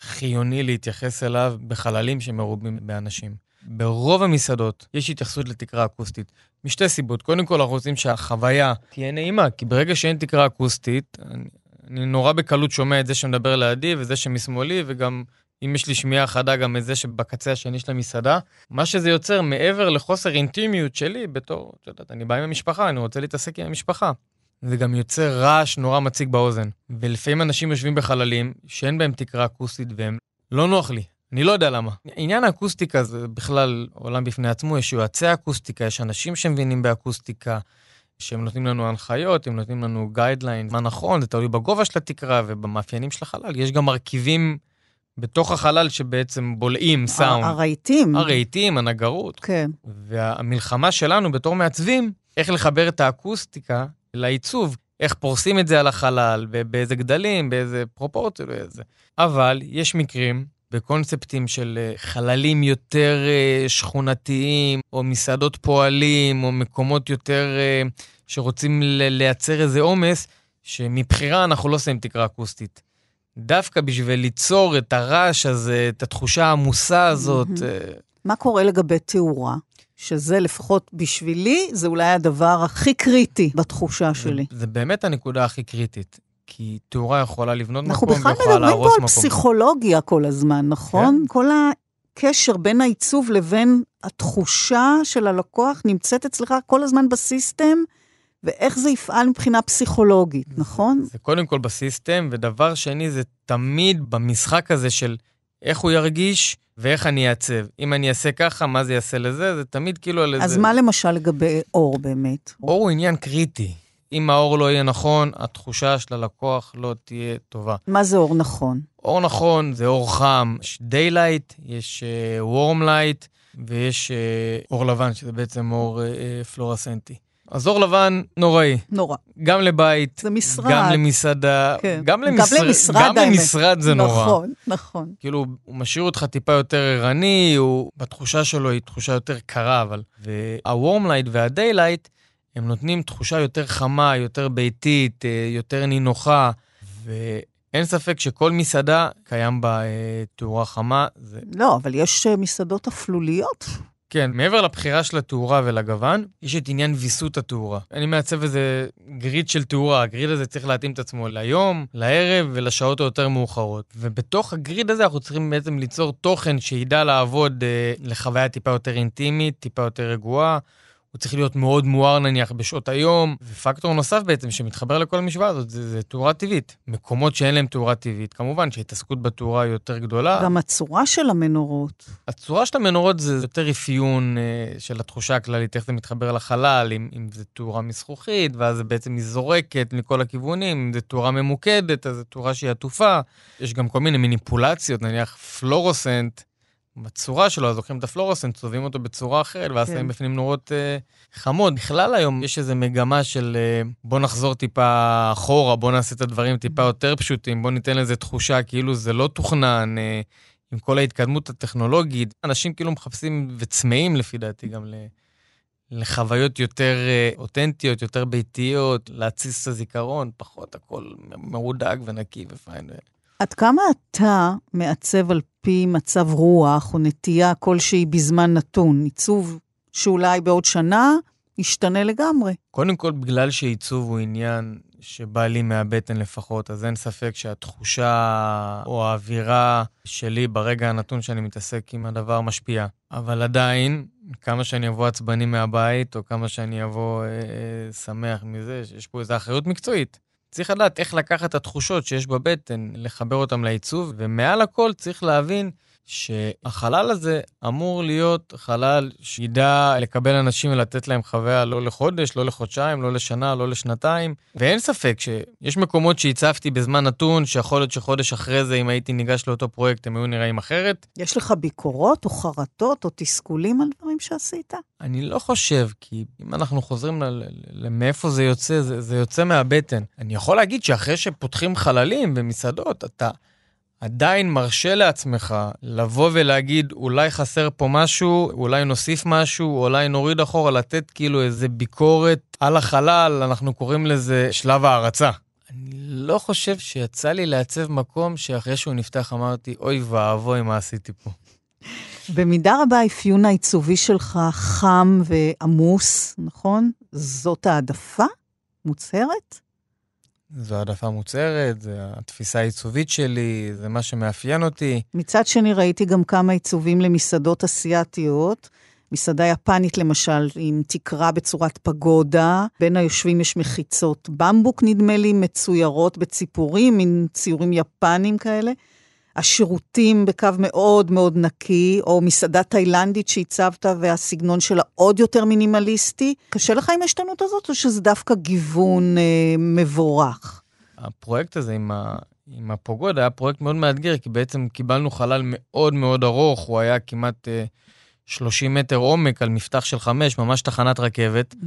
חיוני להתייחס אליו בחללים שמרובים באנשים. ברוב המסעדות יש התייחסות לתקרה אקוסטית, משתי סיבות. קודם כל, אנחנו רוצים שהחוויה תהיה נעימה, כי ברגע שאין תקרה אקוסטית, אני, אני נורא בקלות שומע את זה שמדבר לידי וזה שמשמאלי, וגם אם יש לי שמיעה חדה, גם את זה שבקצה השני של המסעדה. מה שזה יוצר, מעבר לחוסר אינטימיות שלי, בתור, את יודעת, אני בא עם המשפחה, אני רוצה להתעסק עם המשפחה. זה גם יוצר רעש נורא מציג באוזן. ולפעמים אנשים יושבים בחללים שאין בהם תקרה אקוסטית והם לא נוח לי. אני לא יודע למה. עניין האקוסטיקה זה בכלל עולם בפני עצמו, יש יועצי אקוסטיקה, יש אנשים שמבינים באקוסטיקה, שהם נותנים לנו הנחיות, הם נותנים לנו guideline, מה נכון, זה תלוי בגובה של התקרה ובמאפיינים של החלל. יש גם מרכיבים בתוך החלל שבעצם בולעים סאונד. הרהיטים. הרהיטים, הנגרות. כן. והמלחמה שלנו בתור מעצבים, איך לחבר את האקוסטיקה לעיצוב. איך פורסים את זה על החלל, באיזה גדלים, באיזה פרופורציות, באיזה... אבל יש מקרים בקונספטים של אה, חללים יותר אה, שכונתיים, או מסעדות פועלים, או מקומות יותר אה, שרוצים לייצר איזה עומס, שמבחירה אנחנו לא שמים תקרה אקוסטית. דווקא בשביל ליצור את הרעש הזה, את התחושה העמוסה הזאת. מה קורה לגבי תאורה? שזה לפחות בשבילי, זה אולי הדבר הכי קריטי בתחושה שלי. זה, זה באמת הנקודה הכי קריטית. כי תאורה יכולה לבנות מקום ויכולה להרוס מקום. אנחנו בכלל מדברים פה על פסיכולוגיה כל הזמן, נכון? כן. כל הקשר בין העיצוב לבין התחושה של הלקוח נמצאת אצלך כל הזמן בסיסטם, ואיך זה יפעל מבחינה פסיכולוגית, נכון? זה קודם כל בסיסטם, ודבר שני, זה תמיד במשחק הזה של איך הוא ירגיש ואיך אני אעצב. אם אני אעשה ככה, מה זה יעשה לזה? זה תמיד כאילו על איזה... אז מה למשל לגבי אור באמת? אור הוא עניין קריטי. אם האור לא יהיה נכון, התחושה של הלקוח לא תהיה טובה. מה זה אור נכון? אור נכון זה אור חם, יש daylight, יש uh, warm light ויש uh, אור לבן, שזה בעצם אור uh, פלורסנטי. אז אור לבן נוראי. נורא. גם לבית, זה משרד. גם למסעדה, כן. גם, למשר... גם למשרד, גם למשרד זה נורא. נכון, נכון. כאילו, הוא משאיר אותך טיפה יותר ערני, הוא, בתחושה שלו היא תחושה יותר קרה, אבל... וה-warm light וה-daylight, הם נותנים תחושה יותר חמה, יותר ביתית, אה, יותר נינוחה, ואין ספק שכל מסעדה קיים בה אה, תאורה חמה. זה... לא, אבל יש אה, מסעדות אפלוליות. כן, מעבר לבחירה של התאורה ולגוון, יש את עניין ויסות התאורה. אני מעצב איזה גריד של תאורה, הגריד הזה צריך להתאים את עצמו ליום, לערב ולשעות היותר מאוחרות. ובתוך הגריד הזה אנחנו צריכים בעצם ליצור תוכן שידע לעבוד אה, לחוויה טיפה יותר אינטימית, טיפה יותר רגועה. הוא צריך להיות מאוד מואר נניח בשעות היום, ופקטור נוסף בעצם שמתחבר לכל המשוואה הזאת זה, זה תאורה טבעית. מקומות שאין להם תאורה טבעית, כמובן שהתעסקות בתאורה היא יותר גדולה. גם הצורה של המנורות. הצורה של המנורות זה יותר אפיון אה, של התחושה הכללית, איך זה מתחבר לחלל, אם, אם זה תאורה מזכוכית, ואז זה בעצם היא זורקת מכל הכיוונים, אם זה תאורה ממוקדת, אז זו תאורה שהיא עטופה. יש גם כל מיני מניפולציות, נניח פלורוסנט. בצורה שלו, אז לוקחים את הפלורוסנט, צובעים אותו בצורה אחרת, ואז כן. שמים בפנים נורות אה, חמות. בכלל היום יש איזו מגמה של אה, בוא נחזור טיפה אחורה, בוא נעשה את הדברים טיפה יותר פשוטים, בוא ניתן לזה תחושה כאילו זה לא תוכנן. אה, עם כל ההתקדמות הטכנולוגית, אנשים כאילו מחפשים וצמאים לפי דעתי גם ל... לחוויות יותר אה, אותנטיות, יותר ביתיות, להתסיס את הזיכרון, פחות הכל מהודק ונקי ופיין. עד כמה אתה מעצב על פי מצב רוח או נטייה כלשהי בזמן נתון? עיצוב שאולי בעוד שנה ישתנה לגמרי. קודם כל, בגלל שעיצוב הוא עניין שבא לי מהבטן לפחות, אז אין ספק שהתחושה או האווירה שלי ברגע הנתון שאני מתעסק עם הדבר משפיעה. אבל עדיין, כמה שאני אבוא עצבני מהבית, או כמה שאני אבוא אה, אה, שמח מזה, שיש פה איזו אחריות מקצועית. צריך לדעת איך לקחת את התחושות שיש בבטן, לחבר אותן לעיצוב, ומעל הכל צריך להבין שהחלל הזה אמור להיות חלל שידע לקבל אנשים ולתת להם חוויה לא לחודש, לא לחודשיים, לא לשנה, לא לשנתיים. ואין ספק שיש מקומות שהצפתי בזמן נתון, שיכול להיות שחודש אחרי זה, אם הייתי ניגש לאותו פרויקט, הם היו נראים אחרת. יש לך ביקורות או חרטות או תסכולים על דברים שעשית? אני לא חושב, כי אם אנחנו חוזרים למאיפה זה יוצא, זה, זה יוצא מהבטן. אני יכול להגיד שאחרי שפותחים חללים במסעדות, אתה... עדיין מרשה לעצמך לבוא ולהגיד, אולי חסר פה משהו, אולי נוסיף משהו, אולי נוריד אחורה, לתת כאילו איזה ביקורת על החלל, אנחנו קוראים לזה שלב הערצה. אני לא חושב שיצא לי לעצב מקום שאחרי שהוא נפתח אמרתי, אוי ואבוי, מה עשיתי פה. במידה רבה האפיון העיצובי שלך חם ועמוס, נכון? זאת העדפה מוצהרת? זו העדפה מוצהרת, זו התפיסה העיצובית שלי, זה מה שמאפיין אותי. מצד שני, ראיתי גם כמה עיצובים למסעדות אסיאתיות. מסעדה יפנית למשל, עם תקרה בצורת פגודה, בין היושבים יש מחיצות במבוק, נדמה לי, מצוירות בציפורים, מין ציורים יפנים כאלה. השירותים בקו מאוד מאוד נקי, או מסעדה תאילנדית שהצבת והסגנון שלה עוד יותר מינימליסטי. קשה לך עם ההשתנות הזאת, או שזה דווקא גיוון אה, מבורך? הפרויקט הזה עם, ה... עם הפוגוד היה פרויקט מאוד מאתגר, כי בעצם קיבלנו חלל מאוד מאוד ארוך, הוא היה כמעט אה, 30 מטר עומק על מפתח של 5, ממש תחנת רכבת. Mm.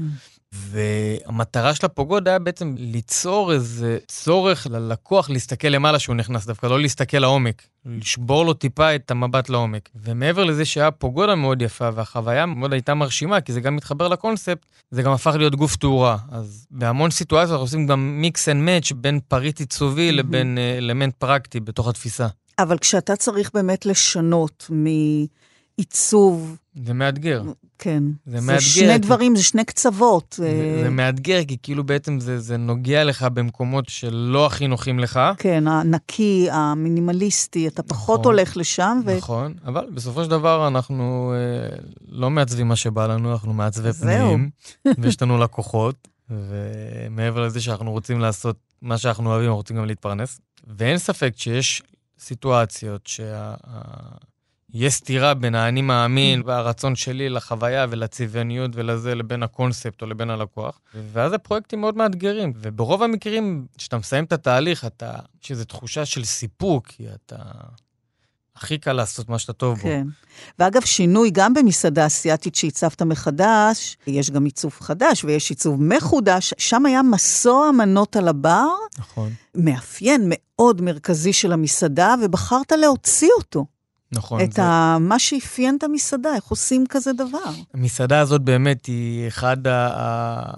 והמטרה של הפוגוד היה בעצם ליצור איזה צורך ללקוח להסתכל למעלה שהוא נכנס, דווקא לא להסתכל לעומק, לשבור לו טיפה את המבט לעומק. ומעבר לזה שהיה פוגודה מאוד יפה והחוויה מאוד הייתה מרשימה, כי זה גם מתחבר לקונספט, זה גם הפך להיות גוף תאורה. אז בהמון סיטואציות אנחנו עושים גם mix and match בין פריט עיצובי mm-hmm. לבין אה, אלמנט פרקטי בתוך התפיסה. אבל כשאתה צריך באמת לשנות מעיצוב... זה מאתגר. כן. זה מאתגר. זה שני כי... דברים, זה שני קצוות. זה, אה, זה מאתגר, כי כאילו בעצם זה, זה נוגע לך במקומות שלא הכי נוחים לך. כן, הנקי, המינימליסטי, אתה נכון, פחות הולך לשם. ו... נכון, אבל בסופו של דבר אנחנו אה, לא מעצבים מה שבא לנו, אנחנו מעצבי פנים, *laughs* ויש לנו לקוחות, ומעבר לזה שאנחנו רוצים לעשות מה שאנחנו אוהבים, אנחנו רוצים גם להתפרנס. ואין ספק שיש סיטואציות שה... יש סתירה בין האני מאמין והרצון שלי לחוויה ולצביוניות ולזה לבין הקונספט או לבין הלקוח. ואז הפרויקטים מאוד מאתגרים, וברוב המקרים, כשאתה מסיים את התהליך, אתה, יש איזו תחושה של סיפוק, כי אתה... הכי קל לעשות מה שאתה טוב בו. כן. ואגב, שינוי גם במסעדה אסיאתית שהצבת מחדש, יש גם עיצוב חדש ויש עיצוב מחודש, שם היה מסוע מנות על הבר. נכון. מאפיין מאוד מרכזי של המסעדה, ובחרת להוציא אותו. נכון. את זה... ה... מה שאפיין את המסעדה, איך עושים כזה דבר. המסעדה הזאת באמת היא אחד ה...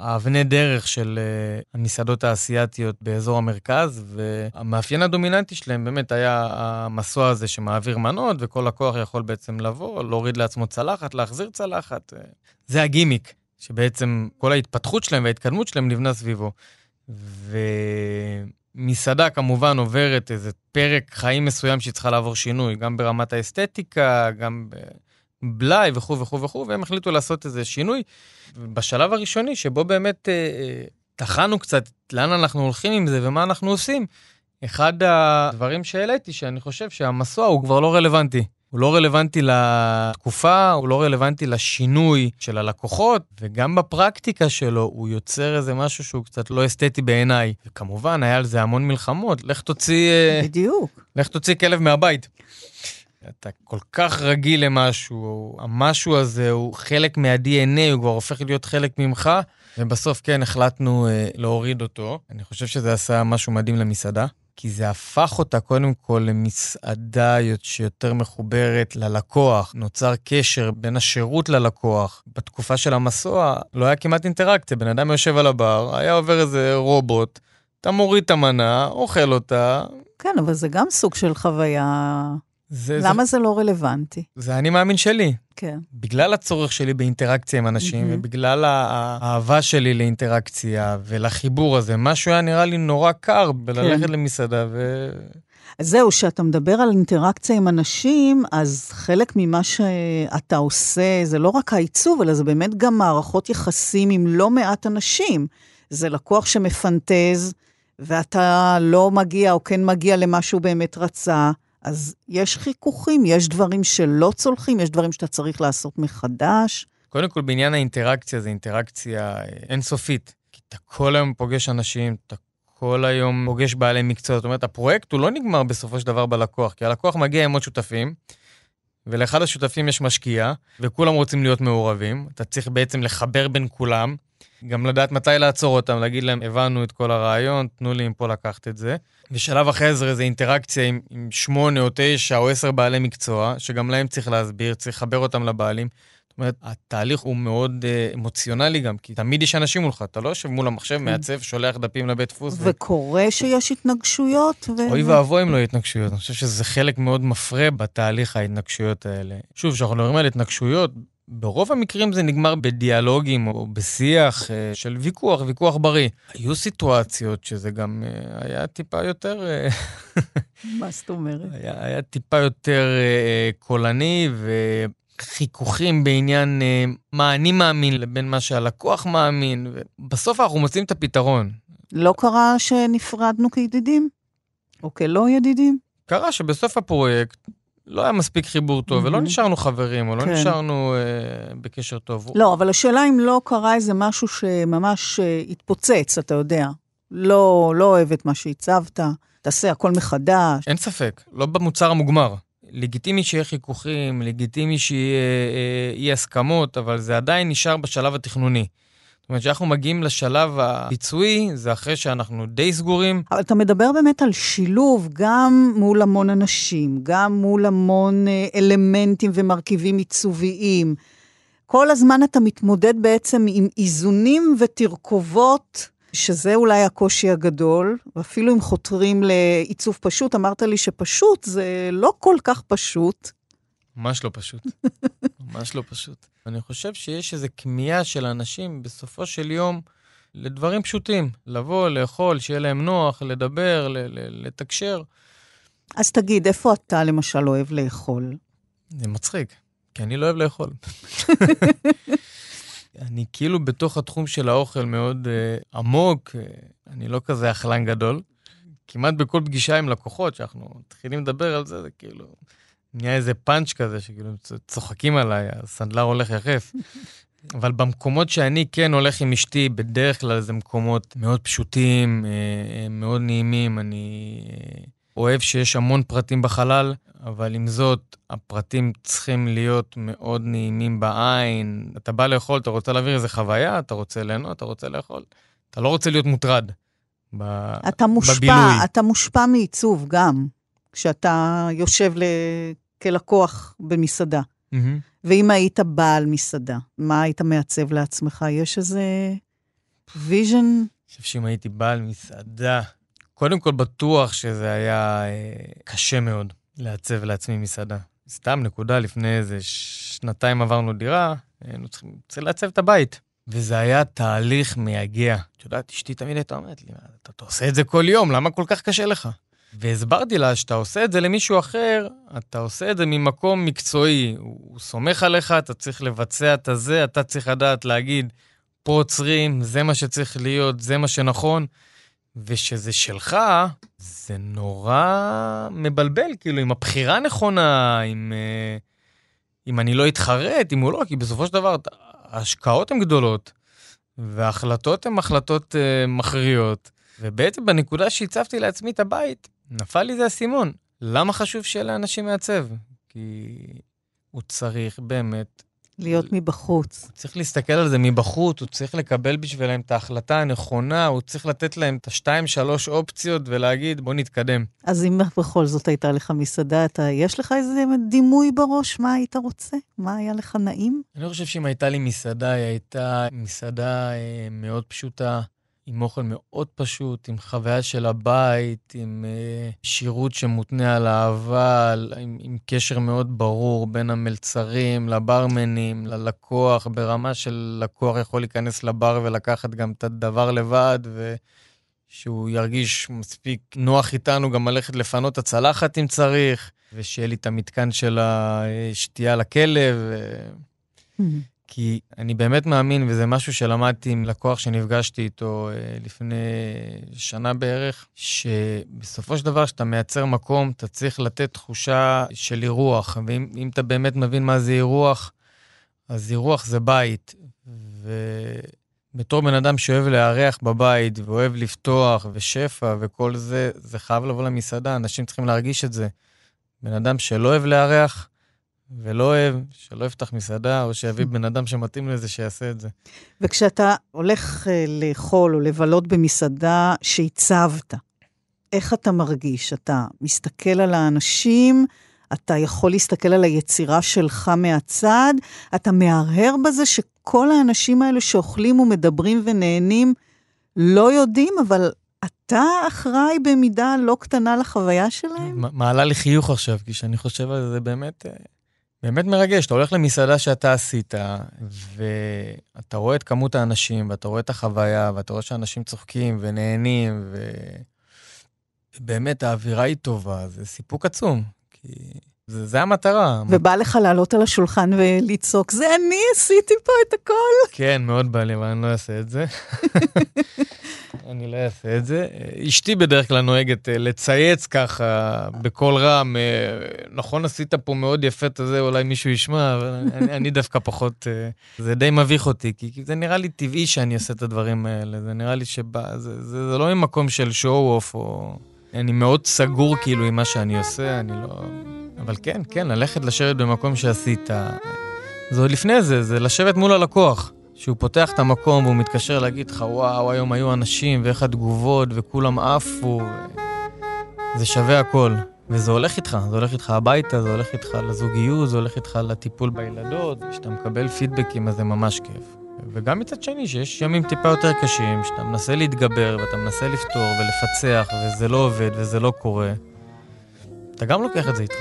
האבני דרך של uh, המסעדות האסייתיות באזור המרכז, והמאפיין הדומיננטי שלהם באמת היה המסוע הזה שמעביר מנות, וכל לקוח יכול בעצם לבוא, להוריד לעצמו צלחת, להחזיר צלחת. זה הגימיק, שבעצם כל ההתפתחות שלהם וההתקדמות שלהם נבנה סביבו. ו... מסעדה כמובן עוברת איזה פרק חיים מסוים שהיא צריכה לעבור שינוי, גם ברמת האסתטיקה, גם בבלאי וכו' וכו' וכו', והם החליטו לעשות איזה שינוי. בשלב הראשוני, שבו באמת אה, אה, קצת לאן אנחנו הולכים עם זה ומה אנחנו עושים, אחד הדברים שהעליתי, שאני חושב שהמסוע הוא כבר לא רלוונטי. הוא לא רלוונטי לתקופה, הוא לא רלוונטי לשינוי של הלקוחות, וגם בפרקטיקה שלו הוא יוצר איזה משהו שהוא קצת לא אסתטי בעיניי. וכמובן, היה על זה המון מלחמות. לך תוציא... בדיוק. לך תוציא כלב מהבית. אתה כל כך רגיל למשהו, המשהו הזה הוא חלק מה-DNA, הוא כבר הופך להיות חלק ממך, ובסוף כן החלטנו אה, להוריד אותו. אני חושב שזה עשה משהו מדהים למסעדה. כי זה הפך אותה קודם כל למסעדה שיותר מחוברת ללקוח. נוצר קשר בין השירות ללקוח. בתקופה של המסוע לא היה כמעט אינטראקציה, בן אדם יושב על הבר, היה עובר איזה רובוט, אתה מוריד את המנה, אוכל אותה. כן, אבל זה גם סוג של חוויה זה, למה זה... זה לא רלוונטי? זה אני מאמין שלי. כן. בגלל הצורך שלי באינטראקציה עם אנשים, mm-hmm. ובגלל האהבה שלי לאינטראקציה ולחיבור הזה, משהו היה נראה לי נורא קר בללכת כן. למסעדה ו... אז זהו, כשאתה מדבר על אינטראקציה עם אנשים, אז חלק ממה שאתה עושה זה לא רק העיצוב, אלא זה באמת גם מערכות יחסים עם לא מעט אנשים. זה לקוח שמפנטז, ואתה לא מגיע או כן מגיע למה שהוא באמת רצה. אז יש חיכוכים, יש דברים שלא צולחים, יש דברים שאתה צריך לעשות מחדש. קודם כל, בעניין האינטראקציה, זו אינטראקציה אה, אינסופית. כי אתה כל היום פוגש אנשים, אתה כל היום פוגש בעלי מקצוע. זאת אומרת, הפרויקט הוא לא נגמר בסופו של דבר בלקוח, כי הלקוח מגיע עם עוד שותפים, ולאחד השותפים יש משקיע, וכולם רוצים להיות מעורבים. אתה צריך בעצם לחבר בין כולם. גם לדעת מתי לעצור אותם, להגיד להם, הבנו את כל הרעיון, תנו לי מפה לקחת את זה. ושלב אחרי זה זה אינטראקציה עם, עם שמונה או תשע או עשר בעלי מקצוע, שגם להם צריך להסביר, צריך לחבר אותם לבעלים. זאת אומרת, התהליך הוא מאוד uh, אמוציונלי גם, כי תמיד יש אנשים מולך, אתה לא יושב מול המחשב, כן. מעצב, שולח דפים לבית דפוס. וקורה ו... שיש התנגשויות. ו... אוי ואבוי אם לא יהיו התנגשויות. אני חושב שזה חלק מאוד מפרה בתהליך ההתנגשויות האלה. שוב, כשאנחנו מדברים על התנגשויות, ברוב המקרים זה נגמר בדיאלוגים או בשיח אה, של ויכוח, ויכוח בריא. היו סיטואציות שזה גם אה, היה טיפה יותר... אה, *laughs* מה זאת אומרת? היה, היה טיפה יותר קולני וחיכוכים בעניין מה אני מאמין לבין מה שהלקוח מאמין, ובסוף אנחנו מוצאים את הפתרון. לא קרה שנפרדנו כידידים? או כלא ידידים? קרה שבסוף הפרויקט לא היה מספיק חיבור טוב, ולא נשארנו חברים, או לא כן. נשארנו אה, בקשר טוב. לא, אבל השאלה אם לא קרה איזה משהו שממש אה, התפוצץ, אתה יודע. לא, לא אוהב את מה שהצבת, תעשה הכל מחדש. אין ספק, לא במוצר המוגמר. לגיטימי שיהיה חיכוכים, לגיטימי שיהיה אה, אי הסכמות, אבל זה עדיין נשאר בשלב התכנוני. אומרת, כשאנחנו מגיעים לשלב הביצועי, זה אחרי שאנחנו די סגורים. אבל אתה מדבר באמת על שילוב גם מול המון אנשים, גם מול המון אה, אלמנטים ומרכיבים עיצוביים. כל הזמן אתה מתמודד בעצם עם איזונים ותרכובות, שזה אולי הקושי הגדול, ואפילו אם חותרים לעיצוב פשוט, אמרת לי שפשוט זה לא כל כך פשוט. ממש לא פשוט. ממש לא פשוט. אני חושב שיש איזו כמיהה של אנשים בסופו של יום לדברים פשוטים. לבוא, לאכול, שיהיה להם נוח, לדבר, לתקשר. אז תגיד, איפה אתה למשל אוהב לאכול? זה מצחיק, כי אני לא אוהב לאכול. *laughs* אני כאילו בתוך התחום של האוכל מאוד uh, עמוק, uh, אני לא כזה אכלן גדול. כמעט בכל פגישה עם לקוחות, שאנחנו מתחילים לדבר על זה, זה כאילו... נהיה איזה פאנץ' כזה, שכאילו צוחקים עליי, הסנדלר הולך יחף. *laughs* אבל במקומות שאני כן הולך עם אשתי, בדרך כלל זה מקומות מאוד פשוטים, אה, אה, מאוד נעימים. אני אה, אוהב שיש המון פרטים בחלל, אבל עם זאת, הפרטים צריכים להיות מאוד נעימים בעין. אתה בא לאכול, אתה רוצה להעביר איזה חוויה, אתה רוצה ליהנות, אתה רוצה לאכול. אתה לא רוצה להיות מוטרד ב... אתה מושפע, בבילוי. אתה מושפע מעיצוב גם. כשאתה יושב ל... כלקוח במסעדה. Mm-hmm. ואם היית בעל מסעדה, מה היית מעצב לעצמך? יש איזה vision? אני חושב שאם הייתי בעל מסעדה, קודם כל בטוח שזה היה אה, קשה מאוד לעצב לעצמי מסעדה. סתם נקודה, לפני איזה שנתיים עברנו דירה, היינו צריכים לעצב את הבית. וזה היה תהליך מייגע. את יודעת, אשתי תמיד הייתה אומרת לי, אתה, אתה עושה את זה כל יום, למה כל כך קשה לך? והסברתי לה שאתה עושה את זה למישהו אחר, אתה עושה את זה ממקום מקצועי. הוא סומך עליך, אתה צריך לבצע את הזה, אתה צריך לדעת להגיד, פה עוצרים, זה מה שצריך להיות, זה מה שנכון. ושזה שלך, זה נורא מבלבל, כאילו, עם הבחירה הנכונה, עם... אה, אם אני לא אתחרט, אם הוא לא, כי בסופו של דבר ההשקעות הן גדולות, וההחלטות הן החלטות uh, מכריעות. ובעצם בנקודה שהצבתי לעצמי את הבית, נפל לי זה אסימון. למה חשוב שיהיה לאנשים מעצב? כי הוא צריך באמת להיות מבחוץ. הוא צריך להסתכל על זה מבחוץ, הוא צריך לקבל בשבילם את ההחלטה הנכונה, הוא צריך לתת להם את השתיים, שלוש אופציות ולהגיד, בוא נתקדם. אז אם בכל זאת הייתה לך מסעדה, אתה, יש לך איזה דימוי בראש? מה היית רוצה? מה היה לך נעים? אני חושב שאם הייתה לי מסעדה, היא הייתה מסעדה אה, מאוד פשוטה. עם אוכל מאוד פשוט, עם חוויה של הבית, עם uh, שירות שמותנה על אהבה, עם, עם קשר מאוד ברור בין המלצרים לברמנים, ללקוח, ברמה של לקוח יכול להיכנס לבר ולקחת גם את הדבר לבד, ושהוא ירגיש מספיק נוח איתנו גם ללכת לפנות את הצלחת אם צריך, ושיהיה לי את המתקן של השתייה לכלב. Mm-hmm. כי אני באמת מאמין, וזה משהו שלמדתי עם לקוח שנפגשתי איתו אה, לפני שנה בערך, שבסופו של דבר, כשאתה מייצר מקום, אתה צריך לתת תחושה של אירוח. ואם אתה באמת מבין מה זה אירוח, אז אירוח זה בית. ובתור בן אדם שאוהב לארח בבית, ואוהב לפתוח, ושפע, וכל זה, זה חייב לבוא למסעדה, אנשים צריכים להרגיש את זה. בן אדם שלא אוהב לארח, ולא אוהב, שלא יפתח מסעדה, או שיביא בן אדם שמתאים לזה, שיעשה את זה. וכשאתה הולך uh, לאכול או לבלות במסעדה שהצבת, איך אתה מרגיש? אתה מסתכל על האנשים, אתה יכול להסתכל על היצירה שלך מהצד, אתה מהרהר בזה שכל האנשים האלה שאוכלים ומדברים ונהנים לא יודעים, אבל אתה אחראי במידה לא קטנה לחוויה שלהם? מעלה לי חיוך עכשיו, כי כשאני חושב על זה, באמת... באמת מרגש, אתה הולך למסעדה שאתה עשית, ואתה רואה את כמות האנשים, ואתה רואה את החוויה, ואתה רואה שאנשים צוחקים ונהנים, ובאמת האווירה היא טובה, זה סיפוק עצום. כי זה, זה המטרה. ובא לך לעלות על השולחן ולצעוק, זה אני עשיתי פה את הכל. כן, מאוד בא לי, אבל אני לא אעשה את זה. *laughs* אני לא אעשה את זה. אשתי בדרך כלל נוהגת אה, לצייץ ככה בקול רם, אה, נכון עשית פה מאוד יפה את זה, אולי מישהו ישמע, אבל אני, אני דווקא פחות, אה, זה די מביך אותי, כי, כי זה נראה לי טבעי שאני אעשה את הדברים האלה, זה נראה לי שזה זה, זה, זה לא ממקום של שואו-אוף, או... אני מאוד סגור כאילו עם מה שאני עושה, אני לא... אבל כן, כן, ללכת לשבת במקום שעשית. זה עוד לפני זה, זה לשבת מול הלקוח. שהוא פותח את המקום והוא מתקשר להגיד לך, וואו, היום היו אנשים ואיך התגובות וכולם עפו. זה שווה הכל. וזה הולך איתך, זה הולך איתך הביתה, זה הולך איתך לזוגיות, זה הולך איתך לטיפול בילדות, כשאתה מקבל פידבקים אז זה ממש כיף. וגם מצד שני, שיש ימים טיפה יותר קשים, שאתה מנסה להתגבר ואתה מנסה לפתור ולפצח, וזה לא עובד וזה לא קורה. אתה גם לוקח את זה איתך.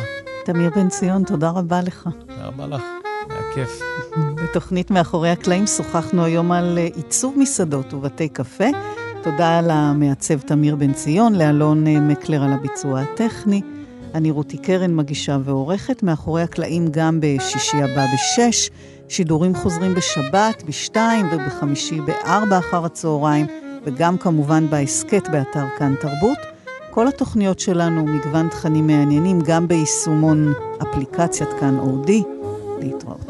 תמיר בן ציון, תודה רבה לך. תודה רבה לך, היה כיף. *laughs* בתוכנית מאחורי הקלעים שוחחנו היום על אה, עיצוב מסעדות ובתי קפה. תודה למעצב תמיר בן ציון, לאלון אה, מקלר על הביצוע הטכני. אני רותי קרן, מגישה ועורכת, מאחורי הקלעים גם בשישי הבא בשש, שידורים חוזרים בשבת, בשתיים ובחמישי בארבע אחר הצהריים, וגם כמובן בהסכת באתר כאן תרבות. כל התוכניות שלנו, מגוון תכנים מעניינים, גם ביישומון אפליקציית כאן אודי. להתראות.